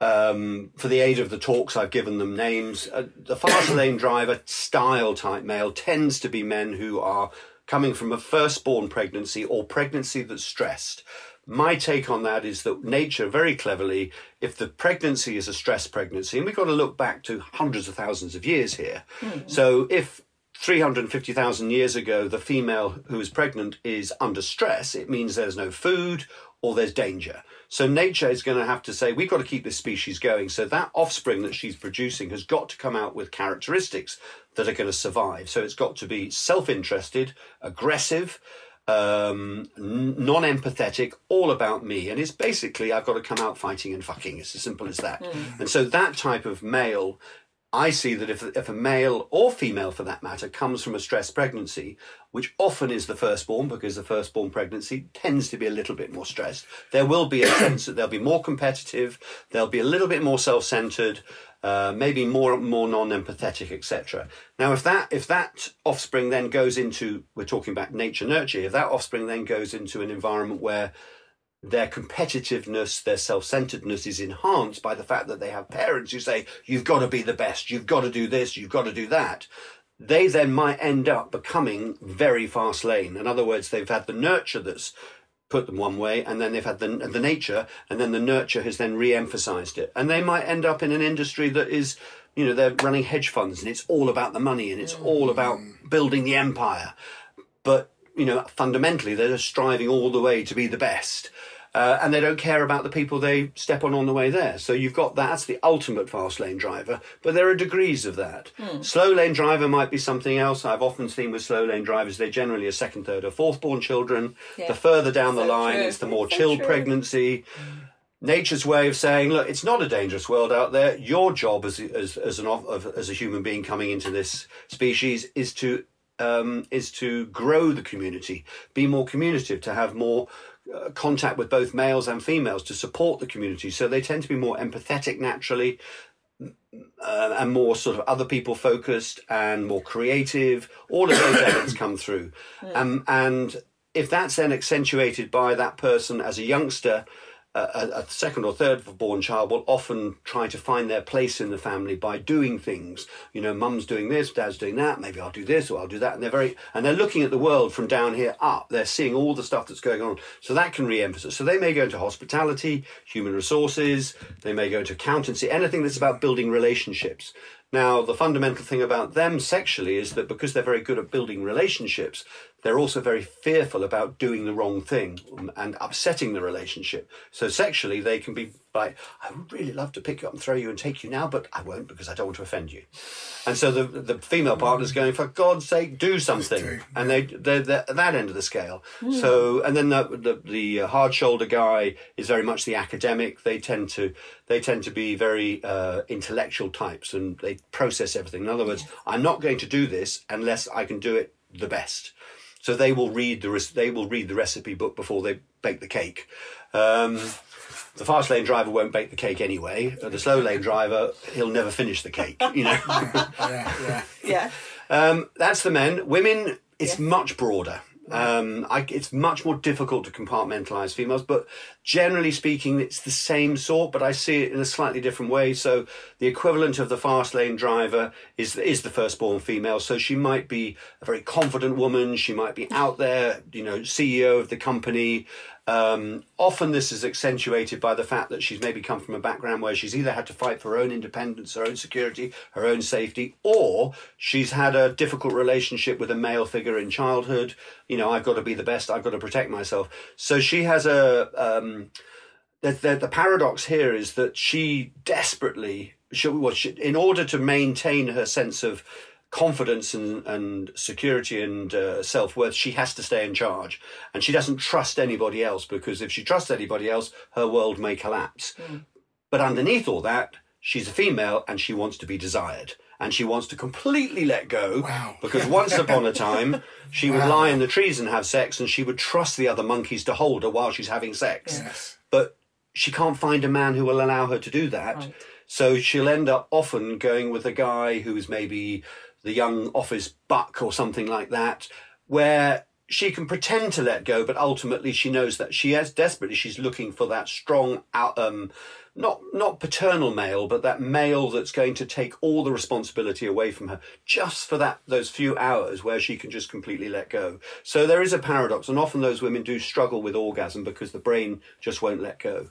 um, for the aid of the talks, I've given them names. Uh, the fast <coughs> lane driver style type male tends to be men who are coming from a firstborn pregnancy or pregnancy that's stressed. My take on that is that nature, very cleverly, if the pregnancy is a stress pregnancy, and we've got to look back to hundreds of thousands of years here. So if 350,000 years ago, the female who is pregnant is under stress, it means there's no food or there's danger. So nature is going to have to say, we've got to keep this species going. So that offspring that she's producing has got to come out with characteristics that are going to survive. So it's got to be self interested, aggressive, um, non empathetic, all about me. And it's basically, I've got to come out fighting and fucking. It's as simple as that. And so that type of male I see that if, if a male or female, for that matter, comes from a stressed pregnancy, which often is the firstborn, because the firstborn pregnancy tends to be a little bit more stressed, there will be a <coughs> sense that they'll be more competitive, they'll be a little bit more self-centered, uh, maybe more more non-empathetic, etc. Now, if that if that offspring then goes into, we're talking about nature nurture, if that offspring then goes into an environment where their competitiveness, their self-centeredness is enhanced by the fact that they have parents who say, you've got to be the best, you've got to do this, you've got to do that. They then might end up becoming very fast lane. In other words, they've had the nurture that's put them one way, and then they've had the, the nature, and then the nurture has then re-emphasized it. And they might end up in an industry that is, you know, they're running hedge funds, and it's all about the money, and it's all about mm. building the empire but you know fundamentally they're just striving all the way to be the best uh, and they don't care about the people they step on on the way there so you've got that that's the ultimate fast lane driver but there are degrees of that slow lane driver might be something else i've often seen with slow lane drivers they're generally a second third or fourth born children Yeah. the further down the line true. it's the more So chilled true. pregnancy nature's way of saying, look, it's not a dangerous world out there. Your job as as as an as a human being coming into this species is to um, is to grow the community, be more communicative, to have more uh, contact with both males and females, to support the community. So they tend to be more empathetic naturally. uh, and more sort of other people focused and more creative. All of those <coughs> elements come through, um, and if that's then accentuated by that person as a youngster. A, a second or third born child will often try to find their place in the family by doing things. You know, mum's doing this, dad's doing that. Maybe I'll do this or I'll do that. And they're very and they're looking at the world from down here up. They're seeing all the stuff that's going on. So that can re-emphasize. So they may go into hospitality, human resources. They may go into accountancy. Anything that's about building relationships. Now, the fundamental thing about them sexually is that because they're very good at building relationships, they're also very fearful about doing the wrong thing um, and upsetting the relationship. So sexually, they can be like, I would really love to pick you up and throw you and take you now, but I won't because I don't want to offend you. And so the the female partner's mm. going, for God's sake, do something. And they they're, they're at that end of the scale. Mm. So and then the the, the uh, hard shoulder guy is very much the academic. They tend to they tend to be very uh, intellectual types and they process everything. In other words, I'm not going to do this unless I can do it the best. So they will read the res- they will read the recipe book before they bake the cake. Um, the fast lane driver won't bake the cake anyway. Uh, The slow lane driver, he'll never finish the cake. You know. <laughs> Yeah, yeah. Yeah. Um, that's the men. Women, it's Yeah. much broader. Um, I, it's much more difficult to compartmentalize females, but generally speaking, it's the same sort. But I see it in a slightly different way. So the equivalent of the fast lane driver is is the firstborn female. So she might be a very confident woman. She might be out there, you know, CEO of the company. Um, often this is accentuated by the fact that she's maybe come from a background where she's either had to fight for her own independence, her own security, her own safety, or she's had a difficult relationship with a male figure in childhood. You know, I've got to be the best, I've got to protect myself. So she has a. Um, the, the, the paradox here is that she desperately, she, well, she, in order to maintain her sense of confidence and, and security and uh, self worth, she has to stay in charge. And she doesn't trust anybody else because if she trusts anybody else, her world may collapse. But underneath all that, she's a female and she wants to be desired. And she wants to completely let go Wow. because once upon a time <laughs> she would lie in the trees and have sex and she would trust the other monkeys to hold her while she's having sex. Yes. But she can't find a man who will allow her to do that. Right. So she'll end up often going with a guy who's maybe the young office buck or something like that, where she can pretend to let go, but ultimately she knows that she has desperately she's looking for that strong um not not paternal male, but that male that's going to take all the responsibility away from her just for that those few hours where she can just completely let go. So there is a paradox, and often those women do struggle with orgasm because the brain just won't let go.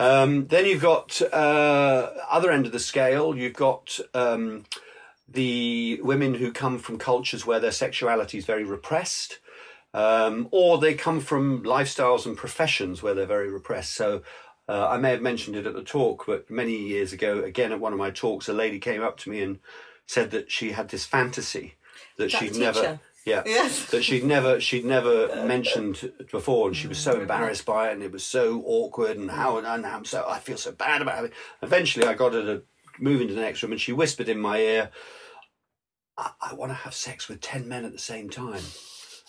Um, then you've got uh, other end of the scale. You've got um, the women who come from cultures where their sexuality is very repressed, um, or they come from lifestyles and professions where they're very repressed. So. Uh, I may have mentioned it at the talk, but many years ago, again at one of my talks, a lady came up to me and said that she had this fantasy that that she'd the never, yeah, Yes. that she'd never she'd never mentioned before, and she was so embarrassed by it, and it was so awkward, and how and I'm so I feel so bad about it. Eventually, I got her to move into the next room, and she whispered in my ear, "I, I want to have sex with ten men at the same time."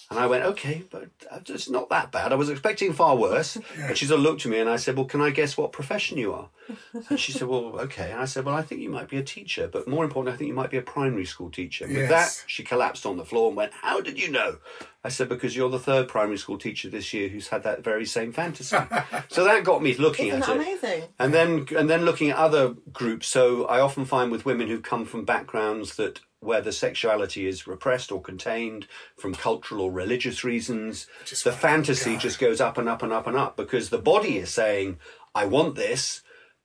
And I went, okay, but uh, it's not that bad. I was expecting far worse. <laughs> And she sort of looked at me and I said, well, can I guess what profession you are? <laughs> And she said, well, okay. And I said, well, I think you might be a teacher, but more important, I think you might be a primary school teacher. With Yes. that, she collapsed on the floor and went, how did you know? I said, because you're the third primary school teacher this year who's had that very same fantasy. <laughs> so that got me looking Isn't at that it. amazing? And then and then looking at other groups. So I often find with women who come from backgrounds that where the sexuality is repressed or contained from cultural or religious reasons, the fantasy just goes up and up and up and up because the body is saying, I want this,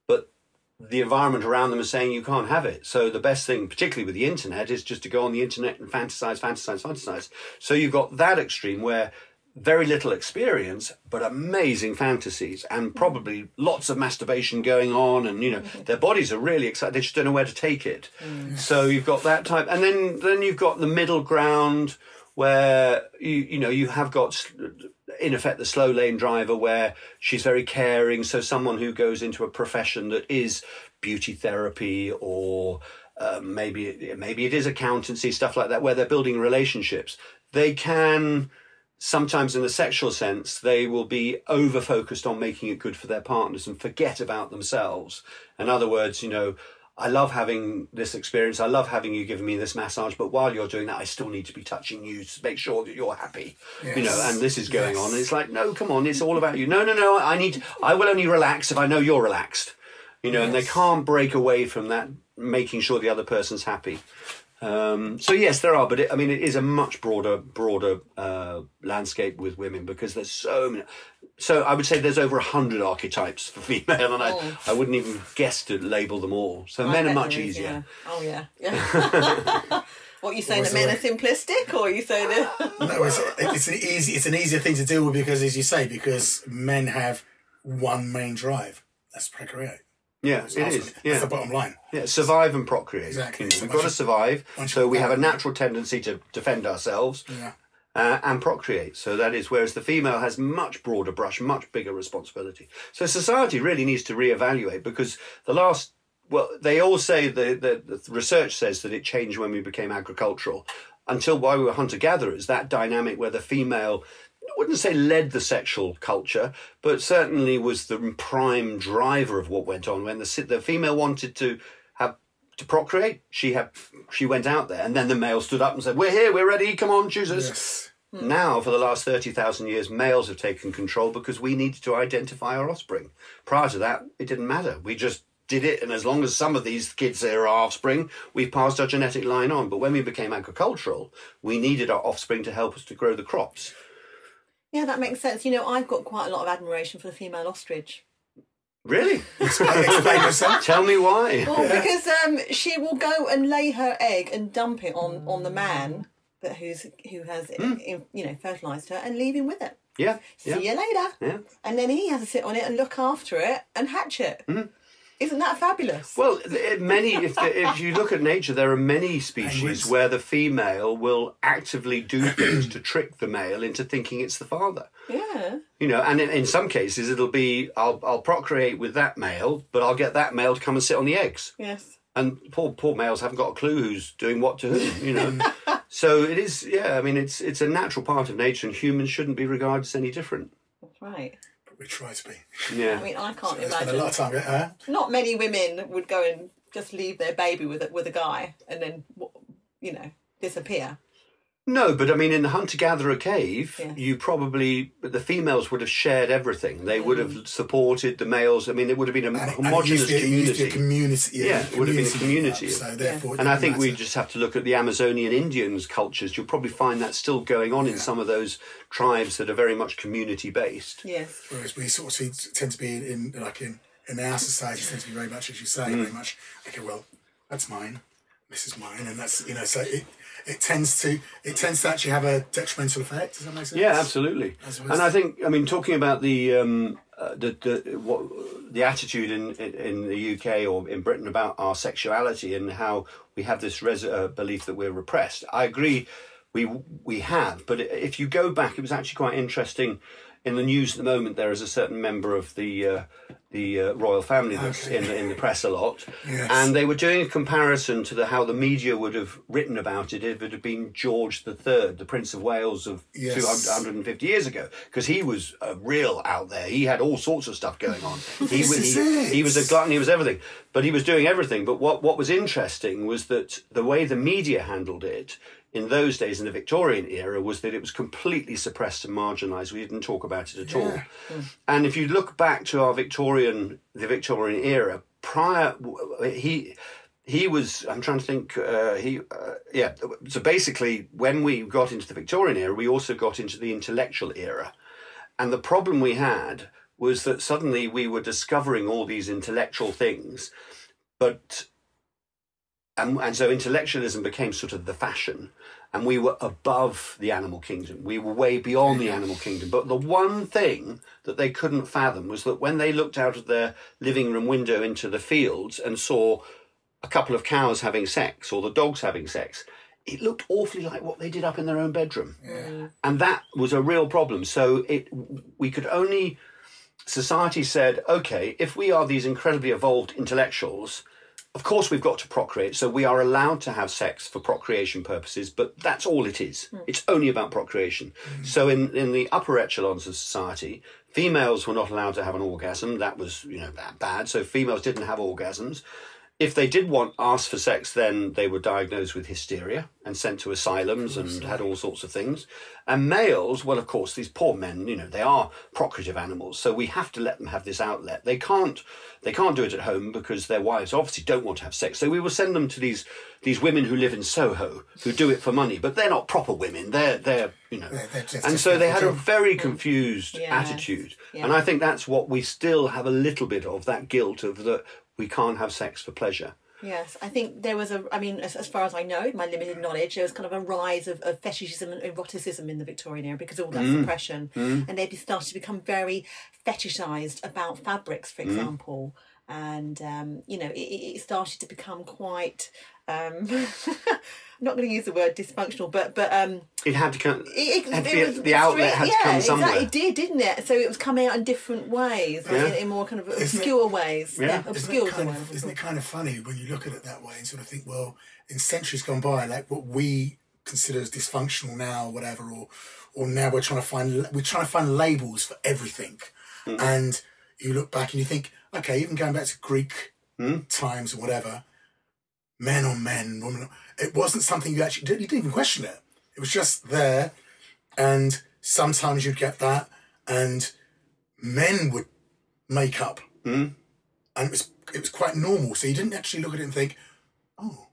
but the environment around them is saying you can't have it. So the best thing, particularly with the internet, is just to go on the internet and fantasize, fantasize, fantasize. So you've got that extreme where very little experience, but amazing fantasies and probably lots of masturbation going on. And, you know, their bodies are really excited. They just don't know where to take it. So you've got that type. And then, then you've got the middle ground where, you, you know, you have got, in effect, the slow lane driver where she's very caring. So someone who goes into a profession that is beauty therapy or, uh, maybe maybe it is accountancy stuff like that where they're building relationships they can sometimes in a sexual sense they will be over focused on making it good for their partners and forget about themselves in other words you know I love having this experience. I love having you giving me this massage, but while you're doing that, I still need to be touching you to make sure that you're happy. You know, and this is going Yes. on. And it's like, no, come on, it's all about you. No, no, no. I need. I will only relax if I know you're relaxed. You know, and they can't break away from that, making sure the other person's happy. Um, so yes, there are, but it, I mean, it is a much broader, broader uh, landscape with women because there's so many. So I would say there's over a hundred archetypes for <laughs> female, and I, Oh. I wouldn't even guess to label them all. So I men are much there is, easier. yeah. Oh yeah. <laughs> yeah. <laughs> what you saying? was That men are simplistic, or you say that? No, it's, it's an easy it's an easier thing to deal with because, as you say, because men have one main drive. That's procreate. Yeah, That's it is. That's Yeah, the bottom line. yeah. Survive and procreate. Exactly. You know, So we've got to survive, so we have a natural tendency to defend ourselves. Yeah. uh, and procreate. So that is, whereas the female has much broader brush, much bigger responsibility. So society really needs to reevaluate because the last, well, they all say the, the, the research says that it changed when we became agricultural. Until while we were hunter gatherers, that dynamic where the female, I wouldn't say led the sexual culture, but certainly was the prime driver of what went on. When the the female wanted to have to procreate, she had she went out there, and then the male stood up and said, "We're here, we're ready. Come on, choose us." Yes. Hmm. Now, for the last 30,000 years, males have taken control because we needed to identify our offspring. Prior to that, it didn't matter. We just did it, and as long as some of these kids are our offspring, we've passed our genetic line on. But when we became agricultural, we needed our offspring to help us to grow the crops. Yeah, that makes sense. You know, I've got quite a lot of admiration for the female ostrich. Really? <laughs> Explain yourself. Tell me why. Well, because um, she will go and lay her egg and dump it on on the man that who's who has in- you know fertilized her and leave him with it. Yeah. See Yeah. you later. Yeah. And then he has to sit on it and look after it and hatch it. Isn't that fabulous? Well, many. If, the, if you look at nature, there are many <laughs> species Penguins. where the female will actively do <clears throat> things to trick the male into thinking it's the father. yeah. You know, and in, in some cases, it'll be I'll I'll procreate with that male, but I'll get that male to come and sit on the eggs. Yes. And poor poor males haven't got a clue who's doing what to whom. You know, <laughs> so it is. Yeah, I mean, it's it's a natural part of nature, and humans shouldn't be regarded as any different. That's right. But we try to be. Yeah. I mean, I can't I spend a lot of time. Uh, Not many women would go and just leave their baby with a, with a guy and then, you know, disappear. No, but I mean, in the hunter gatherer cave, Yeah. you probably the females would have shared everything. They would Mm. have supported the males. I mean, it would have been a and, and homogenous used to be- it used to be community. community. Yeah, it would have been a community. So therefore, it And I didn't think we just have to look at the Amazonian Indians cultures. You'll probably find that still going on in some of those tribes that are very much community based. Yes. Whereas we sort of see- tend to be in, in like in in our society tend to be very much as you say, Mm. very much okay. Well, that's mine. This is mine, and that's you know. So it it tends to it tends to actually have a detrimental effect. Does that make sense? Yeah, absolutely. And I think, I mean, talking about the um, uh, the the, what, the attitude in, in in the UK or in Britain about our sexuality and how we have this res- uh, belief that we're repressed. I agree, we we have. But if you go back, it was actually quite interesting. In the news at the moment, there is a certain member of the uh, the uh, royal family that's Okay. in the, in the press a lot, Yes. and they were doing a comparison to the how the media would have written about it if it had been George III, the Prince of Wales of Yes. 200, 150 years ago because he was uh, real out there. He had all sorts of stuff going on. <laughs> He, This was- is he, it. he was a glutton. He was everything, but he was doing everything. But what what was interesting was that the way the media handled it in those days in the Victorian era was that it was completely suppressed and marginalised. We didn't talk about it at all. And if you look back to our Victorian the Victorian era prior, he he was i'm trying to think uh, he uh, yeah so basically when we got into the victorian era we also got into the intellectual era and the problem we had was that suddenly we were discovering all these intellectual things but and, and so intellectualism became sort of the fashion and we were above the animal kingdom. We were way beyond the animal kingdom. But the one thing that they couldn't fathom was that when they looked out of their living room window into the fields and saw a couple of cows having sex or the dogs having sex it looked awfully like what they did up in their own bedroom. And that was a real problem. So it we could only society said okay if we are these incredibly evolved intellectuals of course we've got to procreate so we are allowed to have sex for procreation purposes but that's all it is. Hmm. It's only about procreation. Hmm. So in in the upper echelons of society females were not allowed to have an orgasm. That was you know that bad. So females didn't have orgasms if they did want ask for sex, then they were diagnosed with hysteria and sent to asylums and had all sorts of things. And males, well, of course, these poor men, you know, they are procreative animals, so we have to let them have this outlet. They can't, they can't do it at home because their wives obviously don't want to have sex. So we will send them to these these women who live in Soho who do it for money, but they're not proper women. They're they're you know, They're- they're just- and so they had a very confused Yes. attitude, Yeah. and I think that's what we still have a little bit of that guilt of that we can't have sex for pleasure. Yes, I think there was a. I mean, as, as far as I know, my limited knowledge, there was kind of a rise of, of fetishism and eroticism in the Victorian era because of all that Mm. suppression, and they started to become very fetishized about fabrics, Mm. for example, and um, you know, it it started to become quite. Um, I'm <laughs> not going to use the word dysfunctional, but but um, It had to come. it, it, had to it be- was the outlet had to yeah, come exactly. somewhere. It did, didn't it? So it was coming out in different ways, Yeah. in, in more kind of Isn't it- obscure ways. Yeah. Yeah, Isn't obscure it, kind ways. of, isn't it kind of funny when you look at it that way and sort of think, well, in centuries gone by, like what we consider as dysfunctional now, or whatever, or or now we're trying to find we're trying to find labels for everything, and you look back and you think, okay, even going back to Greek times or whatever, men on men, women, on, it wasn't something you actually did. You didn't even question it. It was just there, and sometimes you'd get that, and men would make up hmm. and it was it was quite normal. So you didn't actually look at it and think, "Oh,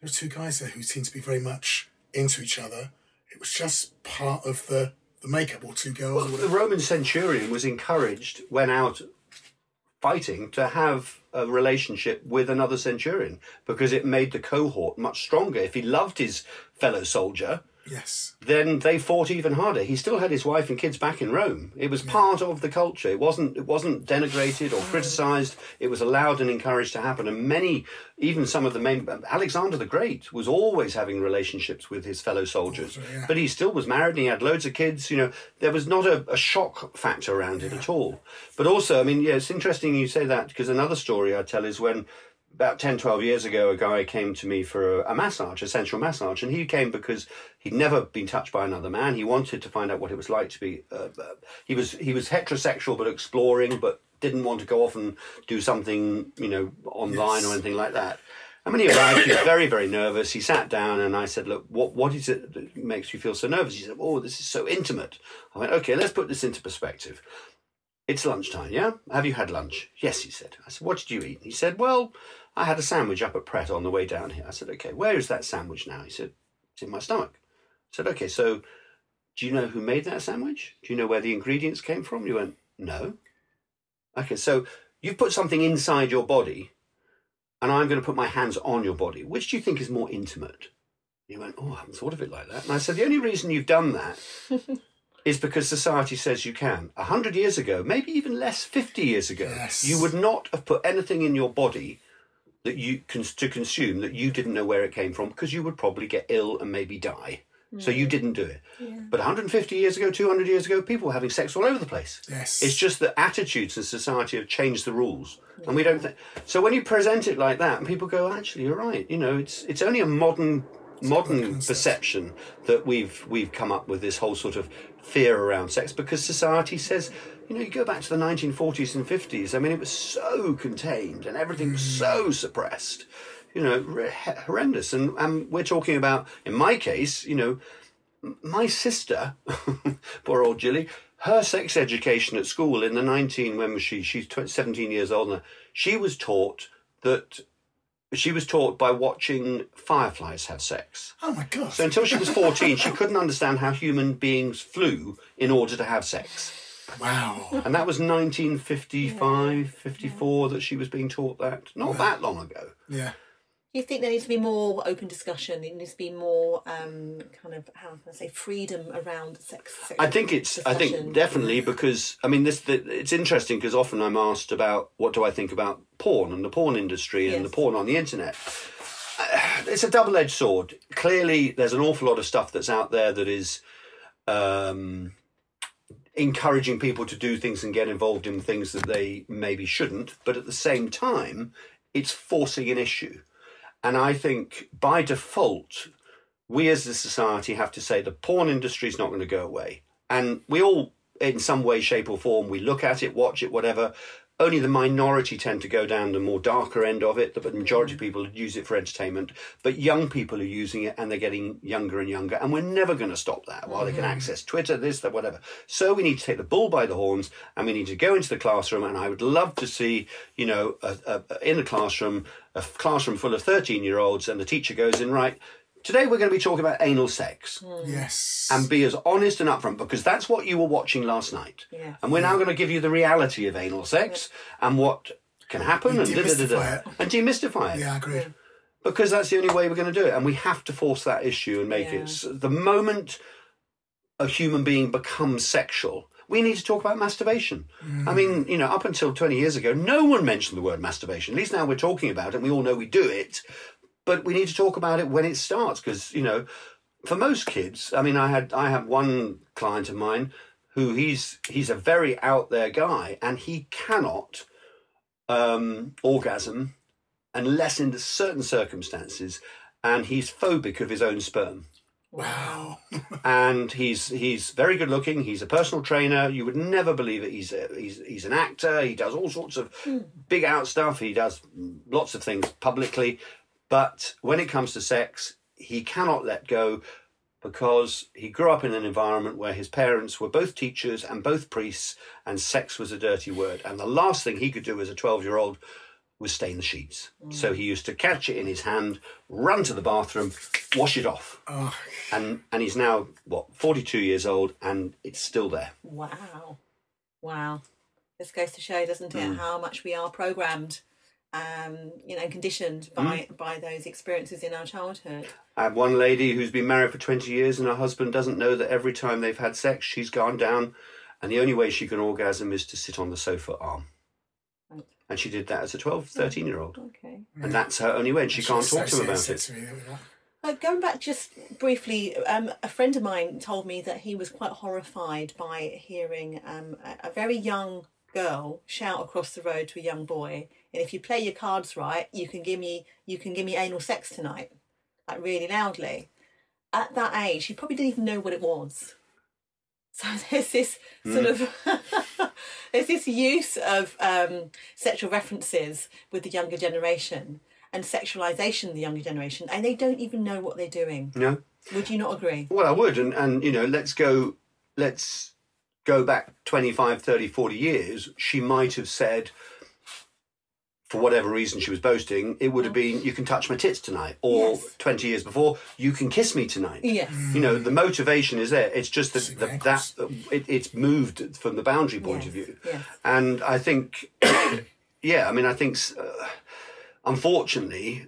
there's two guys there who seem to be very much into each other." It was just part of the the makeup, or two girls. or The. Roman centurion was encouraged when out fighting to have a relationship with another centurion because it made the cohort much stronger. If he loved his fellow soldier, Yes, then they fought even harder. He still had his wife and kids back in Rome. It was part of the culture. It wasn't it wasn't denigrated or criticized. It was allowed and encouraged to happen. And many, even some of the main Alexander the Great was always having relationships with his fellow soldiers. yeah. But he still was married and he had loads of kids. You know, there was not a, a shock factor around it at all. But also, I mean, yeah, it's interesting you say that because another story I tell is when about 10, 12 years ago, a guy came to me for a, a massage, a sensual massage, and he came because he'd never been touched by another man. He wanted to find out what it was like to be. Uh, uh, he was he was heterosexual but exploring, but didn't want to go off and do something you know online or anything like that. And when he arrived, he was very, very nervous. He sat down and I said, Look, what, what is it that makes you feel so nervous? He said, Oh, this is so intimate. I went, Okay, let's put this into perspective. It's lunchtime, yeah? Have you had lunch? Yes, he said. I said, What did you eat? He said, Well, I had a sandwich up at Pret on the way down here. I said, Okay, where is that sandwich now? He said, It's in my stomach. I said, Okay, so do you know who made that sandwich? Do you know where the ingredients came from? You went, No. Okay, so you've put something inside your body, and I'm going to put my hands on your body. Which do you think is more intimate? He went, Oh, I haven't thought of it like that. And I said, The only reason you've done that <laughs> is because society says you can. A hundred years ago, maybe even less, 50 years ago, Yes. you would not have put anything in your body that you to consume that you didn't know where it came from because you would probably get ill and maybe die. So you mm. didn't do it. But 150 years ago, 200 years ago, people were having sex all over the place. Yes. It's just that attitudes in society have changed the rules, and we don't. Th- so when you present it like that, and people go, "Actually, you're right." You know, it's it's only a modern modern concept. perception that we've we've come up with this whole sort of fear around sex because society says. You know, you go back to the 1940s and 50s. I mean, it was so contained and everything was so hmm. suppressed. You know, re- horrendous. And and we're talking about, in my case, you know, my sister, <laughs> poor old Jilly, her sex education at school in the 19, when was she? She's tw- 17 years old now. She was taught that, she was taught by watching fireflies have sex. oh my god! So until she was 14, she couldn't understand how human beings flew in order to have sex. Wow. And that was 1955, 54 that she was being taught that. Not that long ago. Yeah. You think there needs to be more open discussion? There needs to be more um, kind of how can I say freedom around sex. I think it's. I think definitely because I mean this. The, it's interesting because often I'm asked about what do I think about porn and the porn industry and the porn on the internet. Uh, It's a double-edged sword. Clearly, there's an awful lot of stuff that's out there that is um, encouraging people to do things and get involved in things that they maybe shouldn't. But at the same time, it's forcing an issue, and I think by default we as a society have to say the porn industry is not going to go away. And we all, in some way, shape, or form, we look at it, watch it, whatever. Only the minority tend to go down the more darker end of it. but The majority of mm. people use it for entertainment, but young people are using it and they're getting younger and younger. And we're never going to stop that while they can mm. access Twitter, this, that, whatever. So we need to take the bull by the horns and we need to go into the classroom. And I would love to see, you know, a, a, in a classroom, a classroom full of 13 year olds, and the teacher goes in, right, today we're going to be talking about anal sex hmm. Yes. and be as honest and upfront because that's what you were watching last night. Yeah. And we're now going to give you the reality of anal sex and what can happen and, da, da, da, da, Demystify it. and demystify it yeah, agreed. because that's the only way we're going to do it. And we have to force that issue and make Yeah. it s- the moment a human being becomes sexual. We need to talk about masturbation. I mean, mm. you know, up until 20 years ago, no one mentioned the word masturbation. At least now we're talking about it and we all know we do it. But we need to talk about it when it starts because, you know, for most kids, I mean, I had I have one client of mine who he's he's a very out there guy and he cannot um, orgasm unless in certain circumstances, and he's phobic of his own sperm. Wow. <laughs> And he's he's very good looking. He's a personal trainer. You would never believe it. He's a, he's he's an actor. He does all sorts of big out stuff. He does lots of things publicly, but when it comes to sex, he cannot let go because he grew up in an environment where his parents were both teachers and both priests, and sex was a dirty word. And the last thing he could do as a 12 year old was stain the sheets. Mm. So he used to catch it in his hand, run to the bathroom, wash it off. Oh, And, and he's now, what, 42 years old, and it's still there. Wow. Wow. This goes to show, doesn't it, mm. how much we are programmed, um, you know, conditioned by by those experiences in our childhood. I have one lady who's been married for 20 years, and her husband doesn't know that every time they've had sex, she's gone down, and the only way she can orgasm is to sit on the sofa arm. Right. And she did that as a 12, 13 year old. Okay. And that's her only way, and she can't talk to him about it. me. Uh, going back just briefly, um, a friend of mine told me that he was quite horrified by hearing um, a, a very young girl shout across the road to a young boy, "And if you play your cards right, you can give me you can give me anal sex tonight," like really loudly. At that age, he probably didn't even know what it was. So <laughs> there's this sort of <laughs> there's this use of um, sexual references with the younger generation and sexualization of the younger generation, and they don't even know what they're doing. No? Would you not agree? Well, I would. And, and, you know, let's go, let's go back 25, 30, 40 years. She might have said, for whatever reason she was boasting, it would have been, you can touch my tits tonight. Or Yes. 20 years before, you can kiss me tonight. Yes. You know, the motivation is there. It's just that, Sing that, it, it's moved from the boundary point of view. yes. And I think, <coughs> yeah, I mean, I think, uh, unfortunately,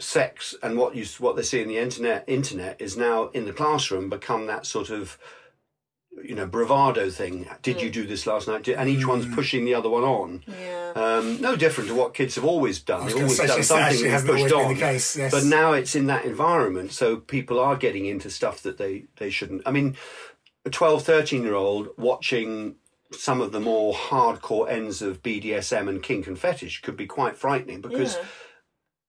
sex and what you what they see in the internet internet is now in the classroom become that sort of you know bravado thing. Did Mm. you do this last night? And each one's pushing the other one on. Yeah. Um, no different to what kids have always done. They've always done something actually and pushed on. case, yes. But now it's in that environment, so people are getting into stuff that they, they shouldn't. I mean, a 12, 13 year old watching some of the more hardcore ends of BDSM and kink and fetish could be quite frightening because Yeah.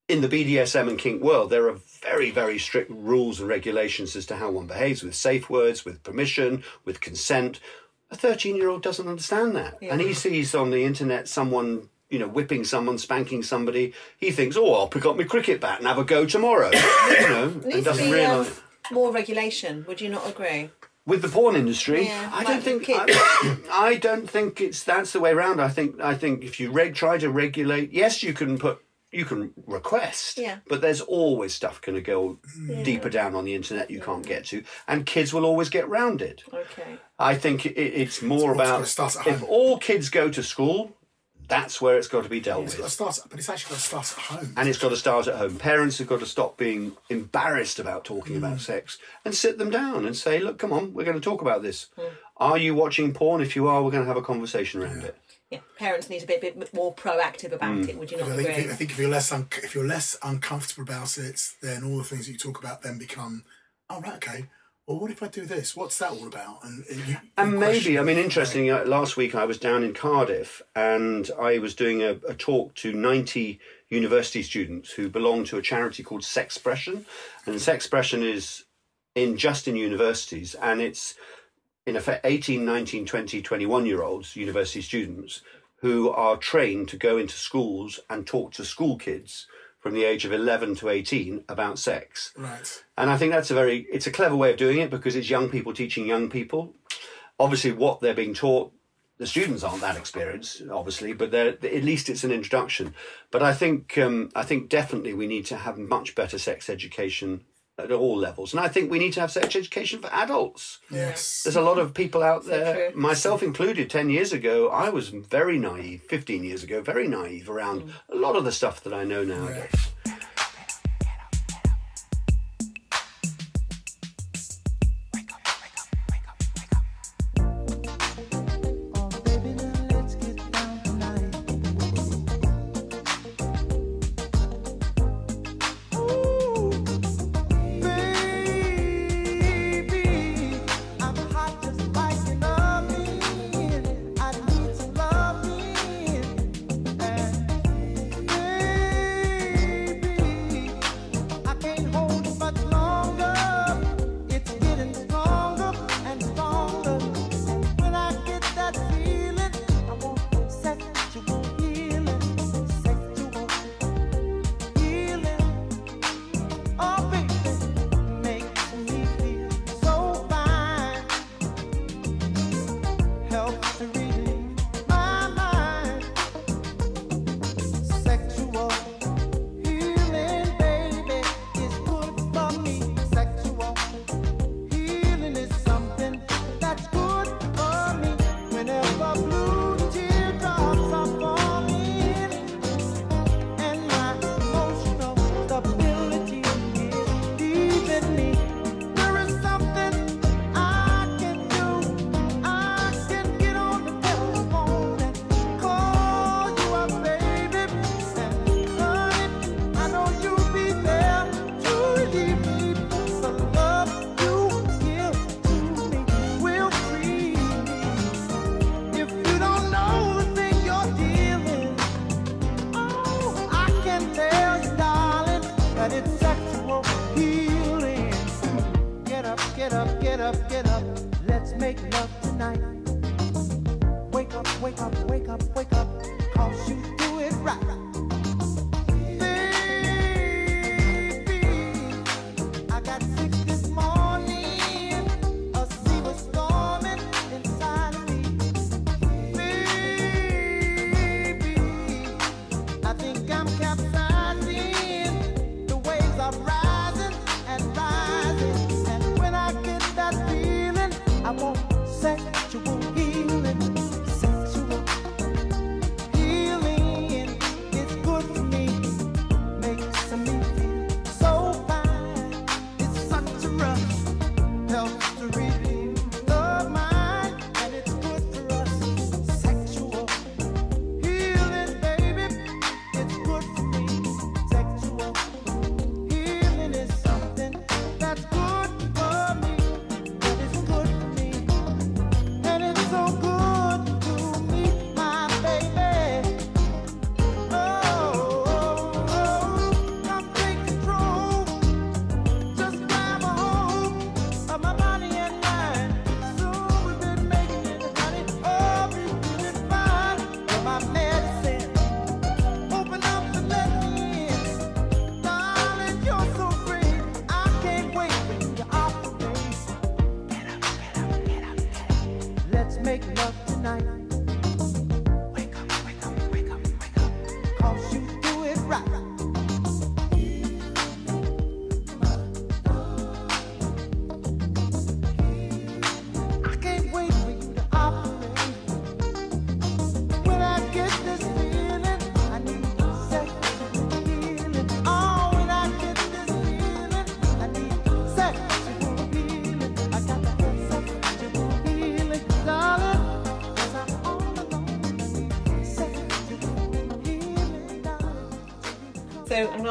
In the BDSM and kink world, there are very, very strict rules and regulations as to how one behaves with safe words, with permission, with consent. A 13 year old doesn't understand that. And he sees on the internet someone, you know, whipping someone, spanking somebody. He thinks, oh, I'll pick up my cricket bat and have a go tomorrow. you <coughs> know, and doesn't be, um, more regulation. Would you not agree? With the porn industry, Yeah, I don't think. I, <coughs> I don't think it's that's the way around. I think I think if you reg, try to regulate, yes, you can put you can request, Yeah. but there's always stuff going to go deeper down on the internet you can't get to, and kids will always get round it. Okay. I think it, it's more It's about start at if home. all kids go to school, that's where it's got to be dealt It's with. got to start, but it's actually got to start at home. And it's got to start at home. Parents have got to stop being embarrassed about talking Mm. about sex and sit them down and say, look, come on, we're going to talk about this. Mm. Are you watching porn? If you are, we're going to have a conversation around it. Yeah. Parents need to be a bit more proactive about Mm. it. Would you not I think, agree? I think if you're less un- if you're less uncomfortable about it, then all the things that you talk about then become, oh right, okay. Well, what if I do this? What's that all about? And uh, you, And maybe, I mean, it. interesting, uh, last week I was down in Cardiff and I was doing a, a talk to 90 university students who belong to a charity called Sexpression. And Sexpression is in just in universities and it's in effect 18, 19, 20, 21 year olds, university students, who are trained to go into schools and talk to school kids from the age of 11 to 18 about sex. Right. And I think that's a very it's a clever way of doing it because it's young people teaching young people. Obviously, what they're being taught, the students aren't that experienced, obviously, but they're, at least it's an introduction. But I think um, I think definitely we need to have much better sex education at all levels, and I think we need to have sex education for adults. Yes. There's a lot of people out there, true. myself included, 10 years ago, I was very naive, 15 years ago, very naive around mm. a lot of the stuff that I know nowadays. Oh,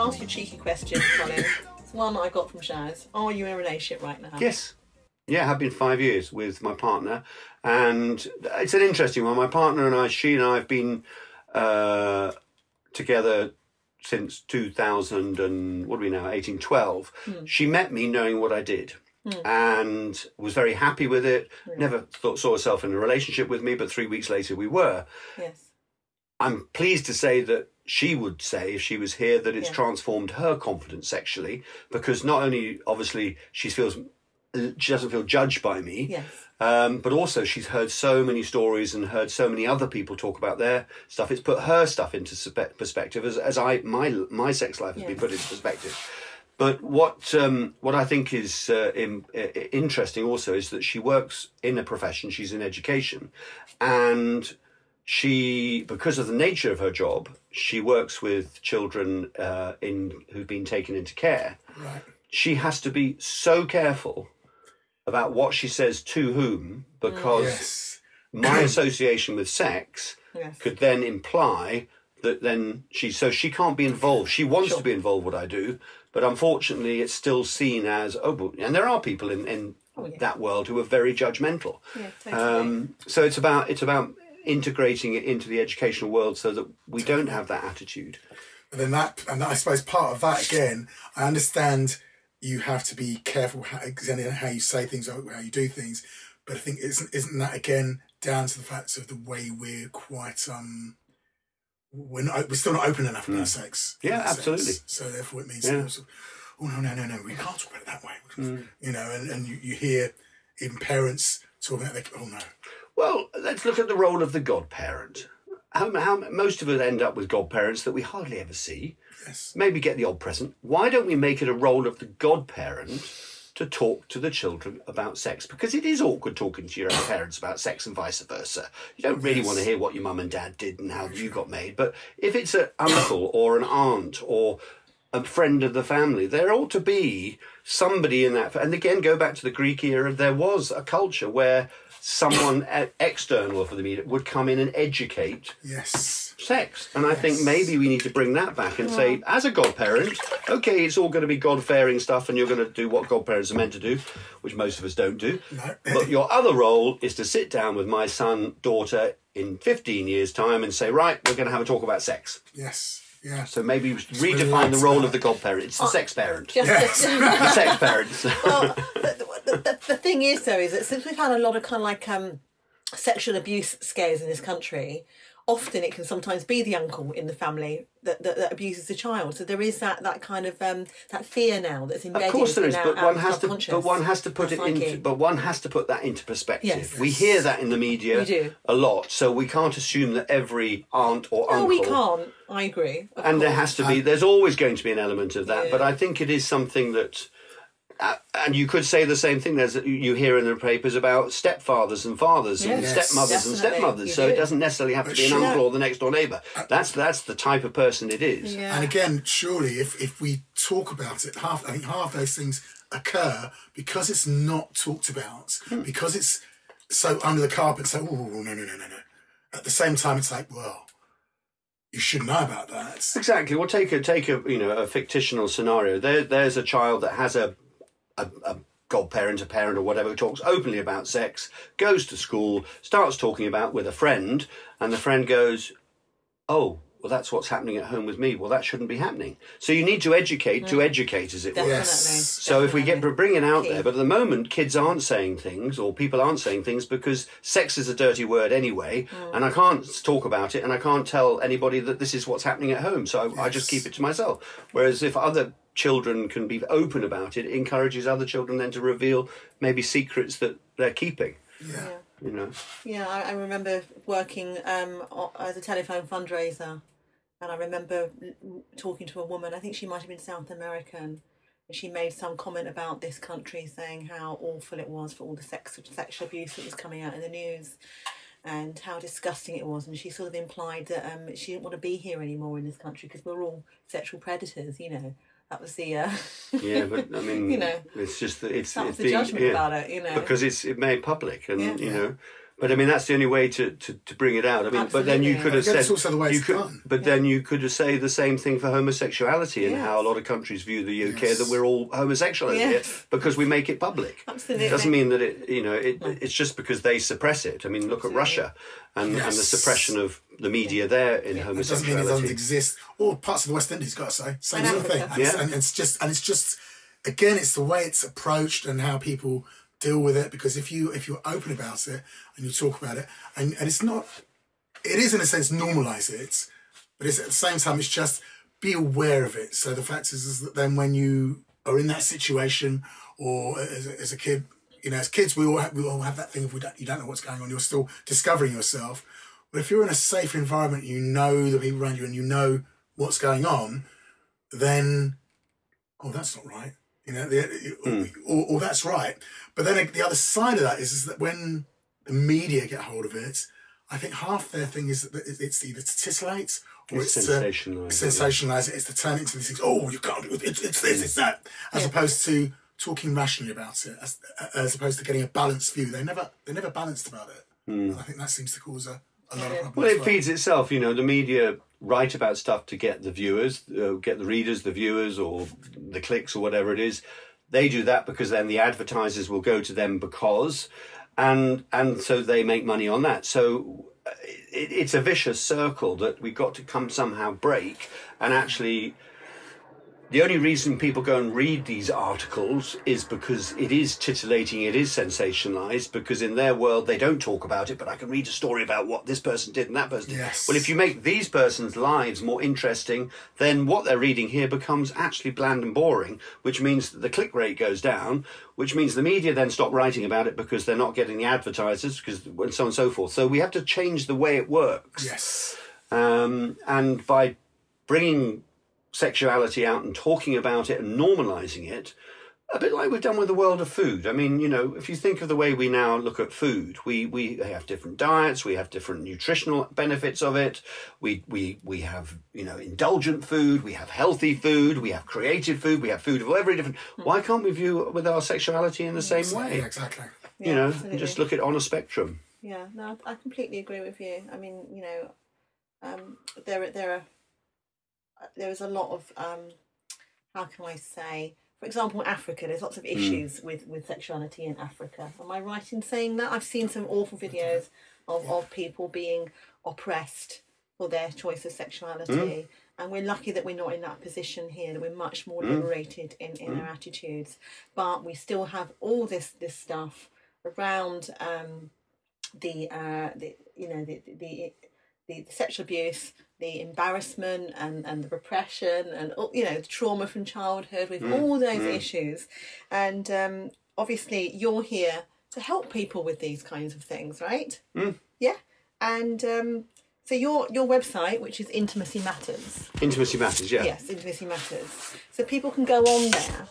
ask you a cheeky question, Colin. it's one I got from Shaz. Are you in a relationship right now? Yes. Yeah, I have been five years with my partner, and it's an interesting one. My partner and I, she and I, have been uh, together since 2000 and what are we now, 18, 12. She met me knowing what I did. And was very happy with it. Never thought saw herself in a relationship with me, but three weeks later we were. Yes. I'm pleased to say that she would say if she was here that it's Yeah. transformed her confidence sexually because not only obviously she feels she doesn't feel judged by me Yes. um, but also she's heard so many stories and heard so many other people talk about their stuff it's put her stuff into perspective as, as I my my sex life has been put into perspective but what um, what I think is uh, in, uh, interesting also is that she works in a profession. She's in education, and she, because of the nature of her job, she works with children uh, in who've been taken into care. Right. She has to be so careful about what she says to whom because Yes. my <clears throat> association with sex Yes. could then imply that then she so she can't be involved. She wants Sure. to be involved what I do, but unfortunately it's still seen as oh but, and there are people in, in Oh, yeah. that world who are very judgmental. Yeah, totally. Um, so it's about it's about integrating it into the educational world so that we don't have that attitude. But then that, and I suppose part of that again, I understand you have to be careful how, how you say things or how you do things, but I think isn't isn't that again down to the fact of the way we're quite um we're not we're still not open enough about sex. Hmm. Yeah, sense. absolutely. So therefore, it means Yeah. oh no no no no we can't talk about it that way. Hmm. You know, and, and you, you hear even parents talking about like, oh no, Well, let's look at the role of the godparent. How, how most of us end up with godparents that we hardly ever see. yes, maybe get the odd present. Why don't we make it a role of the godparent to talk to the children about sex? Because it is awkward talking to your own <coughs> parents about sex and vice versa. You don't really want to hear what your mum and dad did and how you got made. But if it's an uncle <coughs> or an aunt or a friend of the family, there ought to be somebody in that. And again, go back to the Greek era, there was a culture where someone e- external for the media would come in and educate yes, sex. And I think maybe we need to bring that back and say, as a godparent, okay, it's all going to be God fearing stuff and you're going to do what godparents are meant to do, which most of us don't do. No. <laughs> but your other role is to sit down with my son, daughter in 15 years' time and say, right, we're going to have a talk about sex. yes, yeah. So maybe redefine the role that. of the godparent. It's <laughs> the sex parent. <laughs> Yes. the sex parents. well, the, the, the, the thing is, though, is that since we've had a lot of kind of like um, sexual abuse scares in this country, often it can sometimes be the uncle in the family that, that, that abuses the child. So there is that, that kind of um, that fear now that's embedded. Of course there in is, but one has to. But one has to put it psyche. into. But one has to put that into perspective. Yes. We hear that in the media We do. a lot, so we can't assume that every aunt or No, uncle. we can't. I agree. And there has to be. There's always going to be an element of that, Yeah. but I think it is something that. Uh, and you could say the same thing. There's you hear in the papers about stepfathers and fathers and Yes. stepmothers and stepmothers. you So it doesn't necessarily have to be an uncle or the next door neighbour. That's that's the type of person it is. Yeah. And again, surely, if, if we talk about it, half I think half those things occur because it's not talked about, because it's so under the carpet. So, oh no, no, no, no, no. At the same time, it's like, well, you should know about that. Exactly. Well, take a take a you know a fictional scenario. There, there's a child that has a a, a godparent, a parent, or whatever, talks openly about sex, goes to school, starts talking about with a friend, and the friend goes, "Oh, well, that's what's happening at home with me. Well, that shouldn't be happening." So you need to educate to educate, as it were. Yes. So if we get definitely. bring it out Key. there, but at the moment kids aren't saying things or people aren't saying things because sex is a dirty word anyway, Mm. and I can't talk about it and I can't tell anybody that this is what's happening at home. So I, I just keep it to myself. Whereas if other children can be open about it, it encourages other children then to reveal maybe secrets that they're keeping. Yeah. You know, Yeah, I, I remember working um, as a telephone fundraiser, and I remember talking to a woman. I think she might have been South American. And she made some comment about this country, saying how awful it was for all the sex sexual abuse that was coming out in the news, and how disgusting it was. And she sort of implied that um, she didn't want to be here anymore in this country because we're all sexual predators. You know, that was the uh, yeah, but I <laughs> mean, You know, it's just that it's that it's the being- judgment yeah. about it. You know, because it's it made public and Yeah. you know but I mean that's the only way to, to, to bring it out. I mean, but then you could have said also the way you it's could, done. but then you could have say the same thing for homosexuality and Yes. how a lot of countries view the UK Yes. that we're all homosexual over here because we make it public. Absolutely. It doesn't mean that it you know it, it's just because they suppress it. I mean, look at Russia and, and the suppression of the media there in homosexuality. It doesn't mean it doesn't exist. All parts of the West Indies, got to say, same And sort of thing. Africa. And, it's, Yeah. and it's just, and it's just, again, it's the way it's approached and how people deal with it. Because if you if you're open about it and you talk about it, and, and it's not, it is in a sense normalize it, but it's at the same time it's just be aware of it. So the fact is, is that then when you are in that situation, or as a, as a kid, you know, as kids we all have, we all have that thing if we don't, you don't know what's going on. You're still discovering yourself. But if you're in a safe environment, you know the people around you, and you know what's going on, then oh, that's not right. You know, the, or, or that's right. But then the other side of that is, is that when the media get hold of it, I think half their thing is that it's either to titillate or It's it's, to sensationalise it, sensationalize it. It's to turn it into these things. Oh, you can't do it. It's, it's this, it's that. As opposed to talking rationally about it, as, as opposed to getting a balanced view. They never, they're never balanced about it. Hmm. I think that seems to cause a, a lot of problems. Well, it feeds itself. You know, the media write about stuff to get the viewers, uh, get the readers, the viewers, or the clicks, or whatever it is. They do that because then the advertisers will go to them because, and and so they make money on that. So uh, it, it's a vicious circle that we've got to come somehow break and actually the only reason people go and read these articles is because it is titillating, it is sensationalized, because in their world they don't talk about it, but I can read a story about what this person did and that person did. Yes. Well, if you make these persons' lives more interesting, then what they're reading here becomes actually bland and boring, which means that the click rate goes down, which means the media then stop writing about it because they're not getting the advertisers, because and so on and so forth. So we have to change the way it works. Yes. Um, and by bringing sexuality out and talking about it and normalizing it, a bit like we've done with the world of food. I mean, you know, if you think of the way we now look at food, we we have different diets, we have different nutritional benefits of it. We we we have you know indulgent food, we have healthy food, we have creative food, we have food of every different. Why can't we view it with our sexuality in the same way? Exactly. You know, absolutely. and just look at it on a spectrum. Yeah, no, I completely agree with you. I mean, you know, um, there there are there is a lot of um, how can I say, for example, Africa, there's lots of issues with with sexuality in Africa. Am I right in saying that? I've seen some awful videos of, of people being oppressed for their choice of sexuality. And we're lucky that we're not in that position here, that we're much more liberated in, in our attitudes. But we still have all this this stuff around um, the uh, the you know the the the sexual abuse, the embarrassment, and and the repression, and you know the trauma from childhood with all those issues, and um, obviously you're here to help people with these kinds of things, right? Yeah, and um, so your your website, which is Intimacy Matters, Intimacy matters, yeah. yes, Intimacy Matters, so people can go on there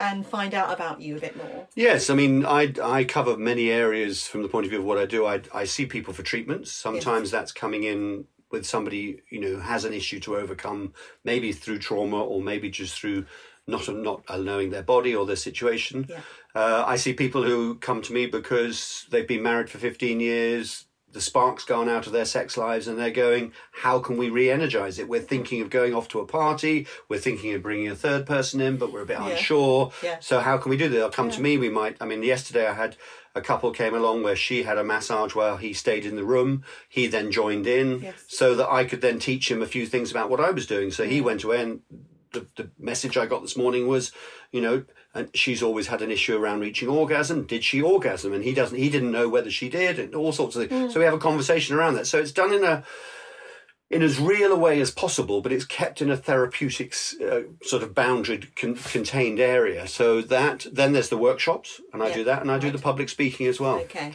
and find out about you a bit more. Yes, I mean, I, I cover many areas from the point of view of what I do. I, I see people for treatments. Sometimes that's coming in with somebody, you know, who has an issue to overcome, maybe through trauma or maybe just through not not knowing their body or their situation. Yeah. Uh, I see people who come to me because they've been married for 15 years, the spark's gone out of their sex lives, and they're going, How can we re energize it? We're thinking of going off to a party, we're thinking of bringing a third person in, but we're a bit Yeah. unsure. Yeah. So, how can we do that? They'll come to me. We might, I mean, yesterday I had a couple came along where she had a massage while he stayed in the room. He then joined in Yes. so that I could then teach him a few things about what I was doing. So he went away and the, the message I got this morning was, you know, and she's always had an issue around reaching orgasm. Did she orgasm? And he doesn't. He didn't know whether she did, and all sorts of things. Mm. So we have a conversation around that. So it's done in a in as real a way as possible, but it's kept in a therapeutic uh, sort of bounded, con- contained area. So that then there's the workshops, and I Yeah, do that, and I do the public speaking as well. Okay.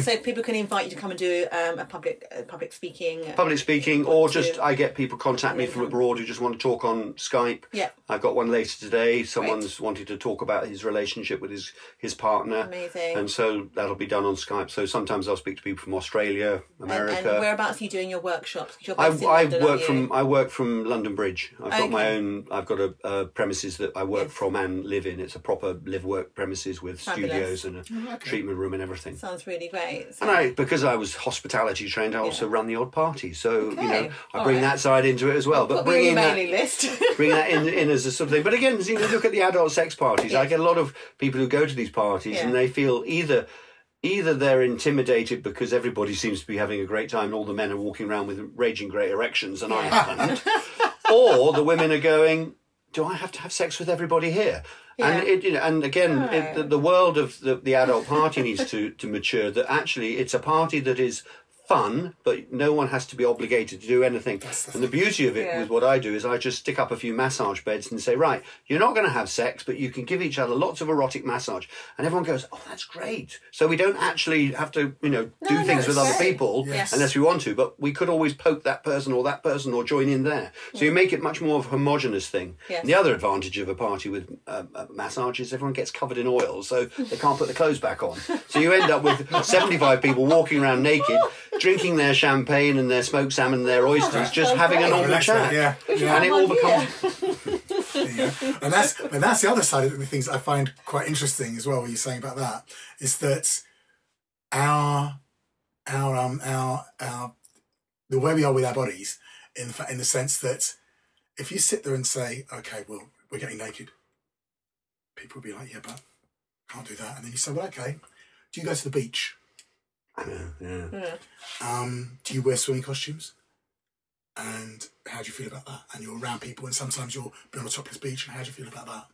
so people can invite you to come and do um, a public uh, public speaking. Public speaking, or to- just I get people contact me from abroad who just want to talk on Skype. Yeah. I've got one later today. Someone's wanted to talk about his relationship with his his partner. Amazing. And so that'll be done on Skype. So sometimes I'll speak to people from Australia, and, America. and whereabouts are you doing your workshops? 'Cause you're I, I London, work from I work from London Bridge. I've got my own. I've got a, a premises that I work Yes. from and live in. It's a proper live work premises with Fabulous. studios and a oh, treatment room and everything. Sounds really great. So- And I, because I was hospitality trained, I also run the odd party. So you know, I All bring right. that side into it as well. But Put me on your bringing that, mailing list. <laughs> bring that in, in as a something. But again, you know, look at the adult sex parties. I get a lot of people who go to these parties and they feel either either they're intimidated because everybody seems to be having a great time and all the men are walking around with raging great erections and I haven't, or the women are going, "Do I have to have sex with everybody here?" And it, you know, and again, it, the, the world of the, the adult party needs to to mature. That actually, it's a party that is fun, but no one has to be obligated to do anything. the and the beauty of it Yeah. with what I do is I just stick up a few massage beds and say, right, you're not going to have sex, but you can give each other lots of erotic massage. And everyone goes, oh, that's great. So we don't actually have to, you know, do no, things with it's other great. people Yes. unless we want to, but we could always poke that person or that person or join in there. So you make it much more of a homogenous thing. Yes. And the other advantage of a party with uh, uh, massage is everyone gets covered in oil, so they can't put the clothes back on. So you end up with <laughs> 75 people walking around naked, drinking their champagne and their smoked salmon and their oysters, just sounds having a great. normal chat. yeah, yeah. And it all Yeah. becomes. <laughs> Yeah. And that's but that's the other side of the things I find quite interesting as well. What you're saying about that is that our our um our our the way we are with our bodies in fa- in the sense that if you sit there and say, okay, well we're getting naked, people will be like, yeah, but can't do that. And then you say, well, okay, do you go to the beach? Yeah. Um, do you wear swimming costumes? And how do you feel about that? And you're around people, and sometimes you'll be on a topless beach, and how do you feel about that?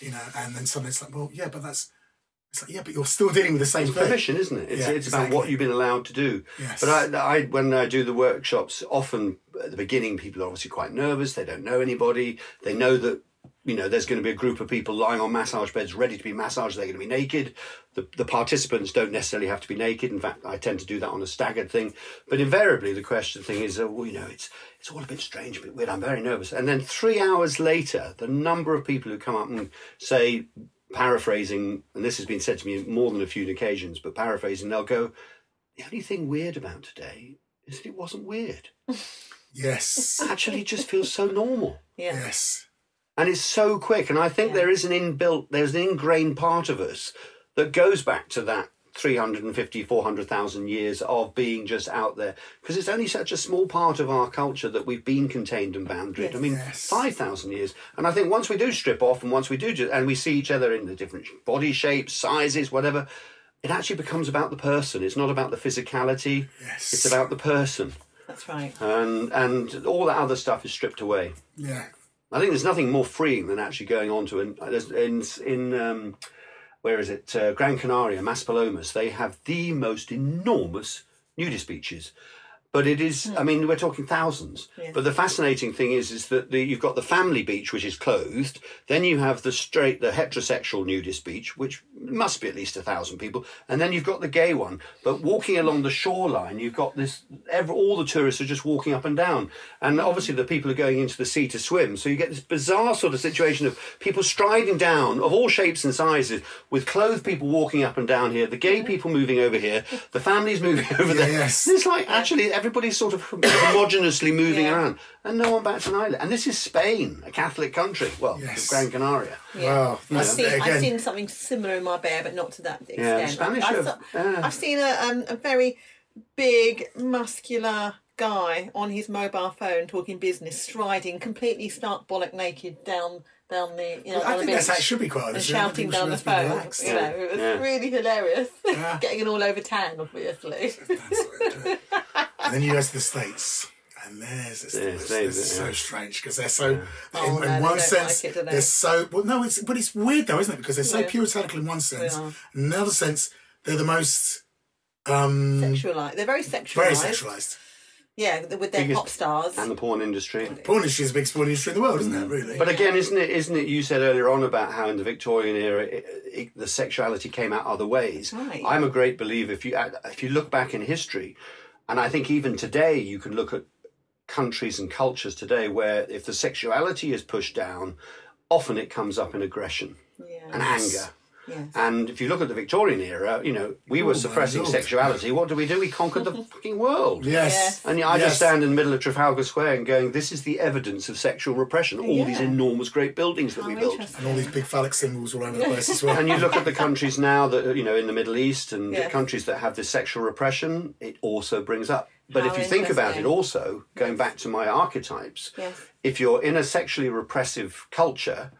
You know, and then suddenly it's like, well, yeah, but that's, it's like, yeah, but you're still dealing with the same It's thing. permission, isn't it? It's, Yeah, it's about what you've been allowed to do. Yes. But I, I, when I do the workshops, often at the beginning, people are obviously quite nervous. They don't know anybody. They know that you know there's going to be a group of people lying on massage beds ready to be massaged. They're going to be naked. The, the participants don't necessarily have to be naked. In fact, I tend to do that on a staggered thing. But invariably, the question thing is, uh, well, you know, it's it's all a bit strange, a bit weird. I'm very nervous. And then three hours later, the number of people who come up and say, paraphrasing, and this has been said to me more than a few occasions, but paraphrasing, they'll go, the only thing weird about today is that it wasn't weird. <laughs> Yes. Actually, it just feels so normal. Yeah. yes. And it's so quick. And I think Yeah. there is an inbuilt, there's an ingrained part of us that goes back to that 350, 400,000 years of being just out there. Because it's only such a small part of our culture that we've been contained and boundaried. I mean, Yes. 5,000 years. And I think once we do strip off and once we do, ju- and we see each other in the different body shapes, sizes, whatever, it actually becomes about the person. It's not about the physicality. Yes. It's about the person. That's right. And, and all that other stuff is stripped away. Yeah. I think there's nothing more freeing than actually going on to an in in um, where is it uh, Gran Canaria, Maspalomas. They have the most enormous nudist beaches. But it is, I hmm. mean, we're talking thousands. Yeah. But the fascinating thing is, is that the, you've got the family beach, which is closed. Then you have the straight, the heterosexual nudist beach, which must be at least a thousand people. And then you've got the gay one. But walking along the shoreline, you've got this, every, all the tourists are just walking up and down. And obviously the people are going into the sea to swim. So you get this bizarre sort of situation of people striding down of all shapes and sizes with clothed people walking up and down here, the gay people moving over here, the families moving <laughs> over there. Yes. It's like actually everybody's sort of <coughs> homogeneously moving Yeah. around, and no one bats an eyelid. And this is Spain, a Catholic country. Well, Yes. Gran Canaria. Wow. I've seen, I've seen something similar in Marbella, but not to that extent. Yeah, Spanish I, have- saw- yeah. I've seen a, um, a very big, muscular guy on his mobile phone talking business, striding completely stark bollock naked down down the you know I think that's, that should be quite and honest. yeah. Shouting down the should have phone. relaxed. You know, it was Yeah. really hilarious. Yeah. <laughs> Getting it all over tan, obviously. <laughs> and then you go to the states, and there's this, Yeah, this, States, this is yeah. so strange because they're so. Oh, in, no, in they one sense, like it, they? they're so. Well, no, it's but it's weird though, isn't it? Because they're so Yeah. puritanical in one sense. In another sense, they're the most um, Sexualised. They're very sexualised. very sexualized. Yeah, with their Biggest- pop stars. And the porn industry. Porn industry is the biggest porn industry in the world, isn't Mm. it? Really. But again, isn't it? Isn't it? You said earlier on about how in the Victorian era it, it, the sexuality came out other ways. Right. I'm a great believer. If you if you look back in history, and I think even today you can look at countries and cultures today where if the sexuality is pushed down, often it comes up in aggression yeah. and anger. Yes. And if you look at the Victorian era, you know, we Oh, were my suppressing sexuality. What do we do? We conquered the <laughs> fucking world. yes. And I Yes. just stand in the middle of Trafalgar Square and going, this is the evidence of sexual repression. All these enormous great buildings that How we built. And all these big phallic symbols all over the place as well. And you look at the countries now that, you know, in the Middle East and the Yes. countries that have this sexual repression, it also brings up. But How if you think about it also, going back to my archetypes, Yes. if you're in a sexually repressive culture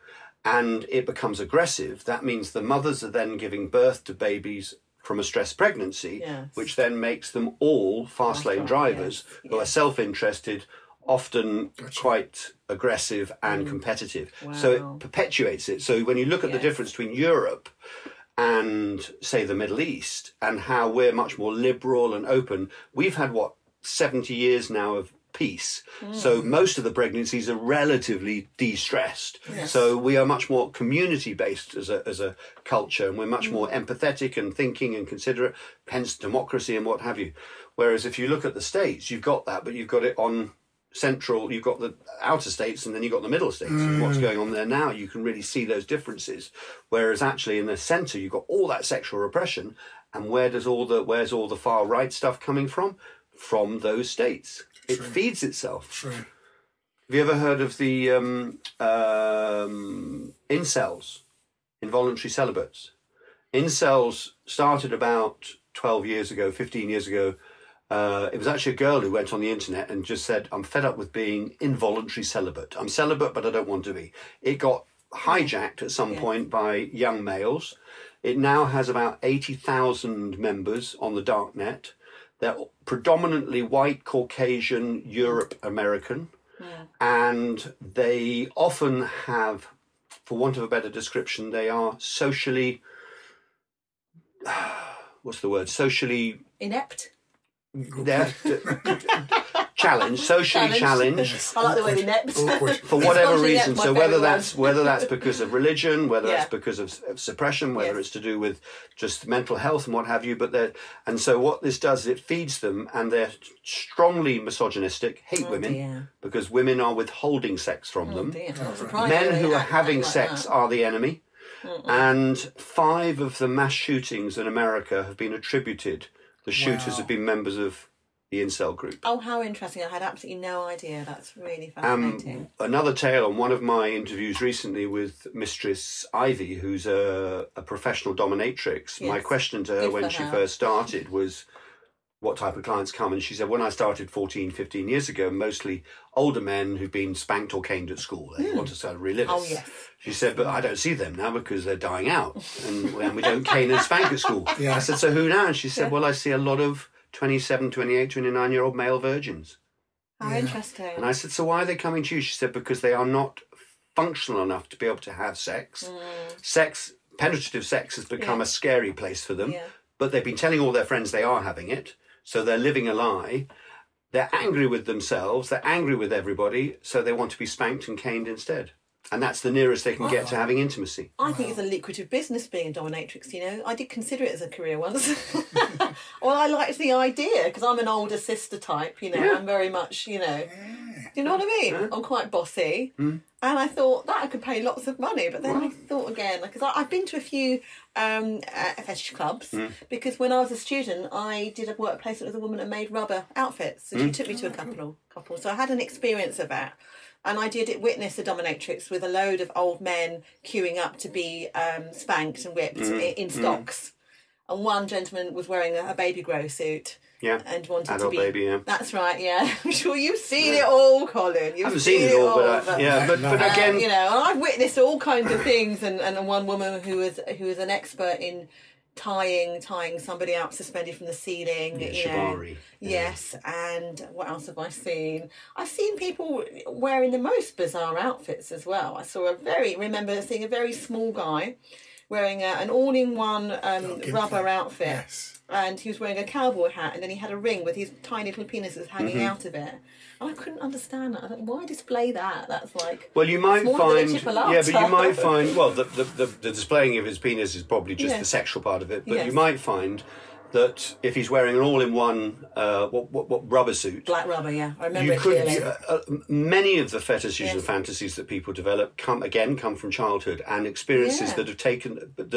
and it becomes aggressive, that means the mothers are then giving birth to babies from a stressed pregnancy, Yes. which then makes them all fast lane right, drivers yes, who are self interested, often quite aggressive and competitive. So Mm. It perpetuates it. So when you look at the difference between Europe and say the Middle East and how we're much more liberal and open. We've had what 70 years now of peace. Hmm. So most of the pregnancies are relatively de-stressed. So we are much more community based as a as a culture and we're much more hmm. empathetic and thinking and considerate, hence democracy and what have you. Whereas if you look at the states, you've got that, but you've got it on central you've got the outer states and then you've got the middle states and what's hmm. going on there now you can really see those differences. Whereas actually in the center you've got all that sexual repression and where does all the where's all the far right stuff coming from? From those states it feeds itself True. have you ever heard of the um, um, incels involuntary celibates incels started about 12 years ago 15 years ago uh, it was actually a girl who went on the internet and just said, I'm fed up with being involuntary celibate. I'm celibate, but I don't want to be. It got hijacked at some point by young males. It now has about 80,000 members on the dark net. They're predominantly white, Caucasian, Europe American. And they often have, for want of a better description, they are socially, <sighs> what's the word? Socially Inept. They're challenged, socially Challenged. challenged I like the word inept. Awkward. for whatever reason. So whether that's whether that's because of religion, whether Yeah. that's because of, of suppression, whether Yes. it's to do with just mental health and what have you. But they're and so what this does is it feeds them, and they're strongly misogynistic, hate oh, women dear. because women are withholding sex from Oh them. dear, Men who are having like sex that. are the enemy. And five of the mass shootings in America have been attributed. The shooters Wow. have been members of the incel group. Oh, how interesting! I had absolutely no idea. That's really Um, fascinating. another tale on one of my interviews recently with Mistress Ivy, who's a, a professional dominatrix. My question to her Good when she her. first started was, What type of clients come? And she said, When I started 14, 15 years ago, mostly older men who've been spanked or caned at school. They want to sort of relive. Oh, yes. She said, But I don't see them now because they're dying out and, and we don't cane and spank at school. <laughs> Yeah. I said, So who now? And she said, Well, I see a lot of 27, 28, 29 year old male virgins. How interesting. And I said, So why are they coming to you? She said, Because they are not functional enough to be able to have sex. Sex, penetrative sex, has become Mm. Yeah. a scary place for them. Yeah. But they've been telling all their friends they are having it. So they're living a lie. They're angry with themselves. They're angry with everybody. So they want to be spanked and caned instead. And that's the nearest they can get to having intimacy. I think it's a lucrative business being a dominatrix. You know, I did consider it as a career once. <laughs> well, I liked the idea because I'm an older sister type. You know, Yeah. I'm very much, you know, do you know what I mean? I'm quite bossy, Hmm. and I thought that I could pay lots of money. But then I thought again, because I've been to a few um, uh, fetish clubs Hmm. because when I was a student, I did a work placement with a woman that made rubber outfits, Hmm. and she took me to a couple, couple. So I had an experience of that. And I did witness a dominatrix with a load of old men queuing up to be um, spanked and whipped Mm, in stocks. And one gentleman was wearing a, a baby grow suit Yeah. and wanted to be. baby, yeah. That's right, yeah. <laughs> I'm sure you've seen it all, Colin. You've I haven't seen it all, but I, yeah, but, but uh, again, you know, and I've witnessed all kinds of things, and, and one woman who was who was an expert in tying tying somebody out suspended from the ceiling. Yeah, you know. shibari, yeah. Yes, and what else have I seen? I've seen people wearing the most bizarre outfits as well. I saw a very remember seeing a very small guy wearing a, an all-in-one um, rubber outfit Yes. And he was wearing a cowboy hat, and then he had a ring with his tiny little penises hanging Mm-hmm. out of it. And I couldn't understand that. I thought, why display that? That's like Well, you might smaller than a find, yeah, but you might <laughs> find, well, the, the, the, the displaying of his penis is probably just Yeah. the sexual part of it, but you might find that if he's wearing an all-in-one, uh, what, what, what rubber suit, black rubber. Yeah, I remember you could. clearly. Uh, uh, many of the fetishes Yes. and fantasies that people develop come again come from childhood and experiences Yeah. that have taken that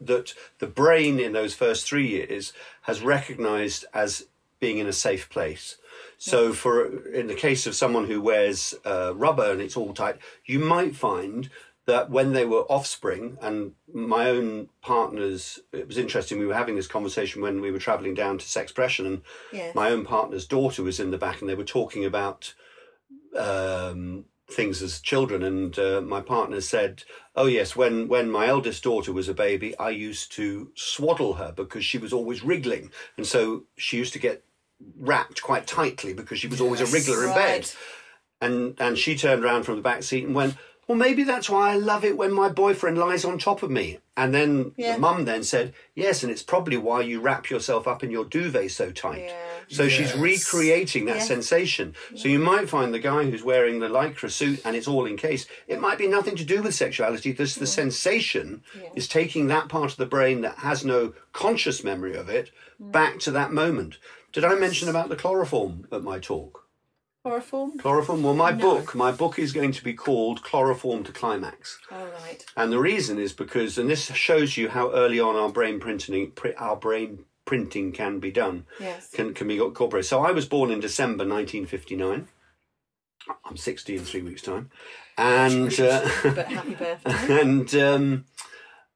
that the brain in those first three years has recognised as being in a safe place. So, for in the case of someone who wears uh, rubber and it's all tight, you might find that when they were offspring, and my own partners, it was interesting. We were having this conversation when we were travelling down to Sexpression, and Yes. my own partner's daughter was in the back, and they were talking about um, things as children. And uh, my partner said, "Oh yes, when when my eldest daughter was a baby, I used to swaddle her because she was always wriggling, and so she used to get wrapped quite tightly because she was always a wriggler in bed." And and she turned around from the back seat and went, Well, maybe that's why I love it when my boyfriend lies on top of me. And then Yeah. the mum then said, Yes, and it's probably why you wrap yourself up in your duvet so tight. Yeah. So she's recreating that Yeah. sensation. So you might find the guy who's wearing the lycra suit and it's all encased, it might be nothing to do with sexuality. This the sensation is taking that part of the brain that has no conscious memory of it mm. back to that moment. Did I mention about the chloroform at my talk? Chloroform? Chloroform? Well, my No. book, my book is going to be called Chloroform to Climax. All right. And the reason is because, and this shows you how early on our brain printing, our brain printing can be done, Yes. can can be incorporated. So I was born in December 1959. I'm 60 in three weeks' time, and uh, But happy <laughs> birthday. and um,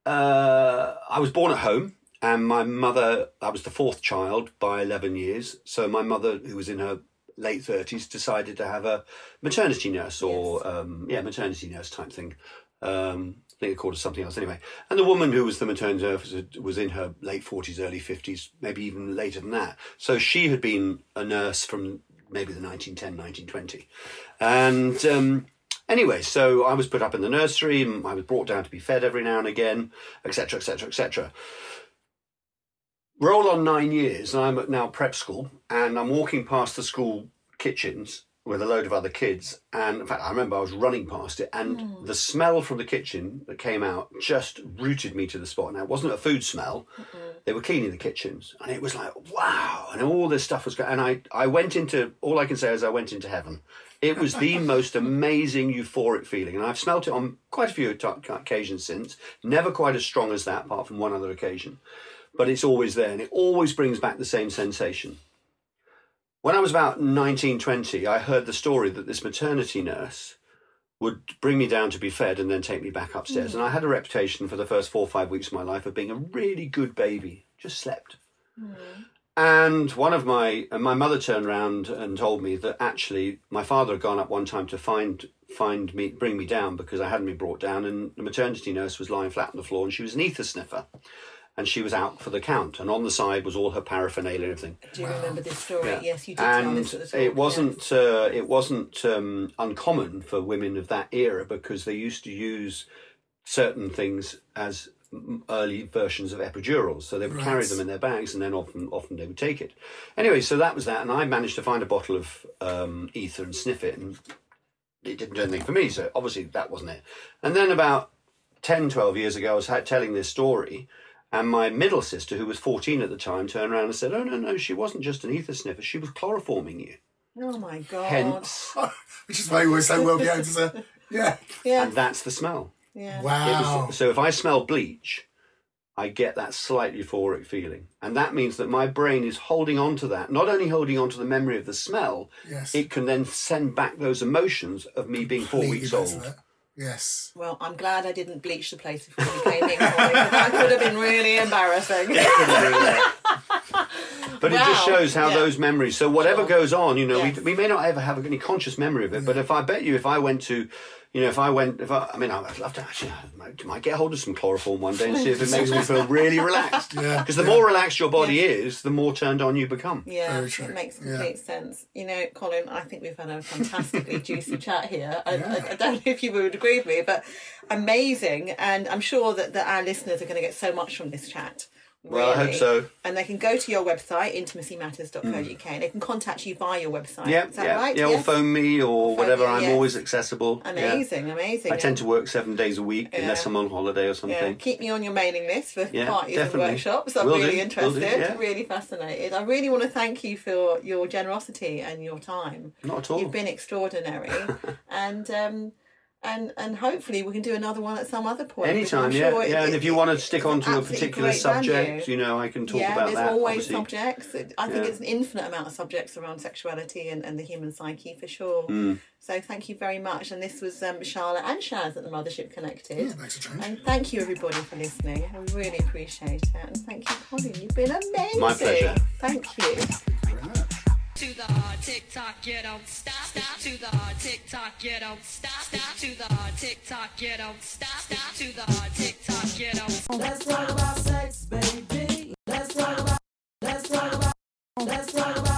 uh, I was born at home. And my mother, I was the fourth child by 11 years. So my mother, who was in her late 30s, decided to have a maternity nurse or, Yes. um, yeah, maternity nurse type thing. Um, I think they called it something else anyway. And the woman who was the maternity nurse was- was in her late 40s, early 50s, maybe even later than that. So she had been a nurse from maybe the 1910, 1920. And um, anyway, so I was put up in the nursery, I was brought down to be fed every now and again, etc., etc., etc. Roll on nine years, and I'm at now prep school, and I'm walking past the school kitchens with a load of other kids. And in fact, I remember I was running past it, and hmm. the smell from the kitchen that came out just rooted me to the spot. Now, it wasn't a food smell, they were cleaning the kitchens, and it was like, wow, and all this stuff was going. And I, I went into, all I can say is I went into heaven. It was the <laughs> most amazing euphoric feeling, and I've smelt it on quite a few t- occasions since. Never quite as strong as that, apart from one other occasion but it's always there and it always brings back the same sensation. When I was about 19, 20, I heard the story that this maternity nurse would bring me down to be fed and then take me back upstairs. Hmm. And I had a reputation for the first four or five weeks of my life of being a really good baby, just slept. Hmm. And one of my and my mother turned around and told me that actually my father had gone up one time to find find me bring me down because I hadn't been brought down and the maternity nurse was lying flat on the floor and she was an ether sniffer and she was out for the count and on the side was all her paraphernalia and everything. Do you remember this story? Yeah. Yes, you did and this at the it wasn't uh, it wasn't um, uncommon for women of that era because they used to use certain things as early versions of epidurals. So they would carry them in their bags and then often often they would take it. Anyway so that was that and i managed to find a bottle of um, ether and sniff it and it didn't do anything for me so obviously that wasn't it. And then about 10 12 years ago i was telling this story and my middle sister who was 14 at the time turned around and said oh no no she wasn't just an ether sniffer she was chloroforming you Oh my god. hence <laughs> Which is why we always say well behaved as a yeah. yeah. and that's the smell Yeah. Wow. was, so if I smell bleach, I get that slight euphoric feeling. And that means that my brain is holding on to that, not only holding on to the memory of the smell, Yes. it can then send back those emotions of me being four Completely weeks does old. That. Yes. Well, I'm glad I didn't bleach the place before you came in. Corey, 'cause that could have been really embarrassing. <laughs> But it just shows how Yeah. those memories. So whatever Sure. goes on, you know, Yes. we, we may not ever have any conscious memory of it. But if I bet you, if I went to, you know, if I went, if I, I mean, I'd love to actually, I might, might get hold of some chloroform one day and see if it makes me feel <laughs> really relaxed. Yeah, Because the yeah. more relaxed your body is, the more turned on you become. Yeah, Very true. it makes Yeah. complete sense. You know, Colin, I think we've had a fantastically <laughs> juicy chat here. I, Yeah. I, I don't know if you would agree with me, but amazing. And I'm sure that, that our listeners are going to get so much from this chat. Well, I hope so. And they can go to your website, intimacymatters.co.uk, and they can contact you via your website. Yeah, Is that yeah, right? yeah. Or Yes? phone me or whatever. you, I'm always accessible. yeah. Amazing, amazing. I tend to work seven days a week unless I'm on holiday or Yeah, something. keep me on your mailing list for parties definitely. and workshops. I'm Will really interested, do, yeah. really fascinated. I really want to thank you for your generosity and your time. Not at all. You've been extraordinary, <laughs> and um, and and hopefully we can do another one at some other point. Anytime, I'm yeah, it- yeah. And if you want to stick an onto a particular subject, value. you know, I can talk yeah, about there's that. There's always obviously. subjects. I think Yeah. it's an infinite amount of subjects around sexuality and, and the human psyche for sure. Mm. So thank you very much. And this was um, Charlotte and Shaz at the Mothership Connected. Yeah, makes a change. And thank you everybody for listening. I really appreciate it. And thank you, Colin. You've been amazing. My pleasure. Thank you. To the tick tock, you don't stop, stop. To the tick tock, you don't stop, stop. To the tick tock, you don't stop, stop. To the tick tock, you don't stop. Let's talk about sex, baby. Let's talk about. Let's talk about. Let's talk about.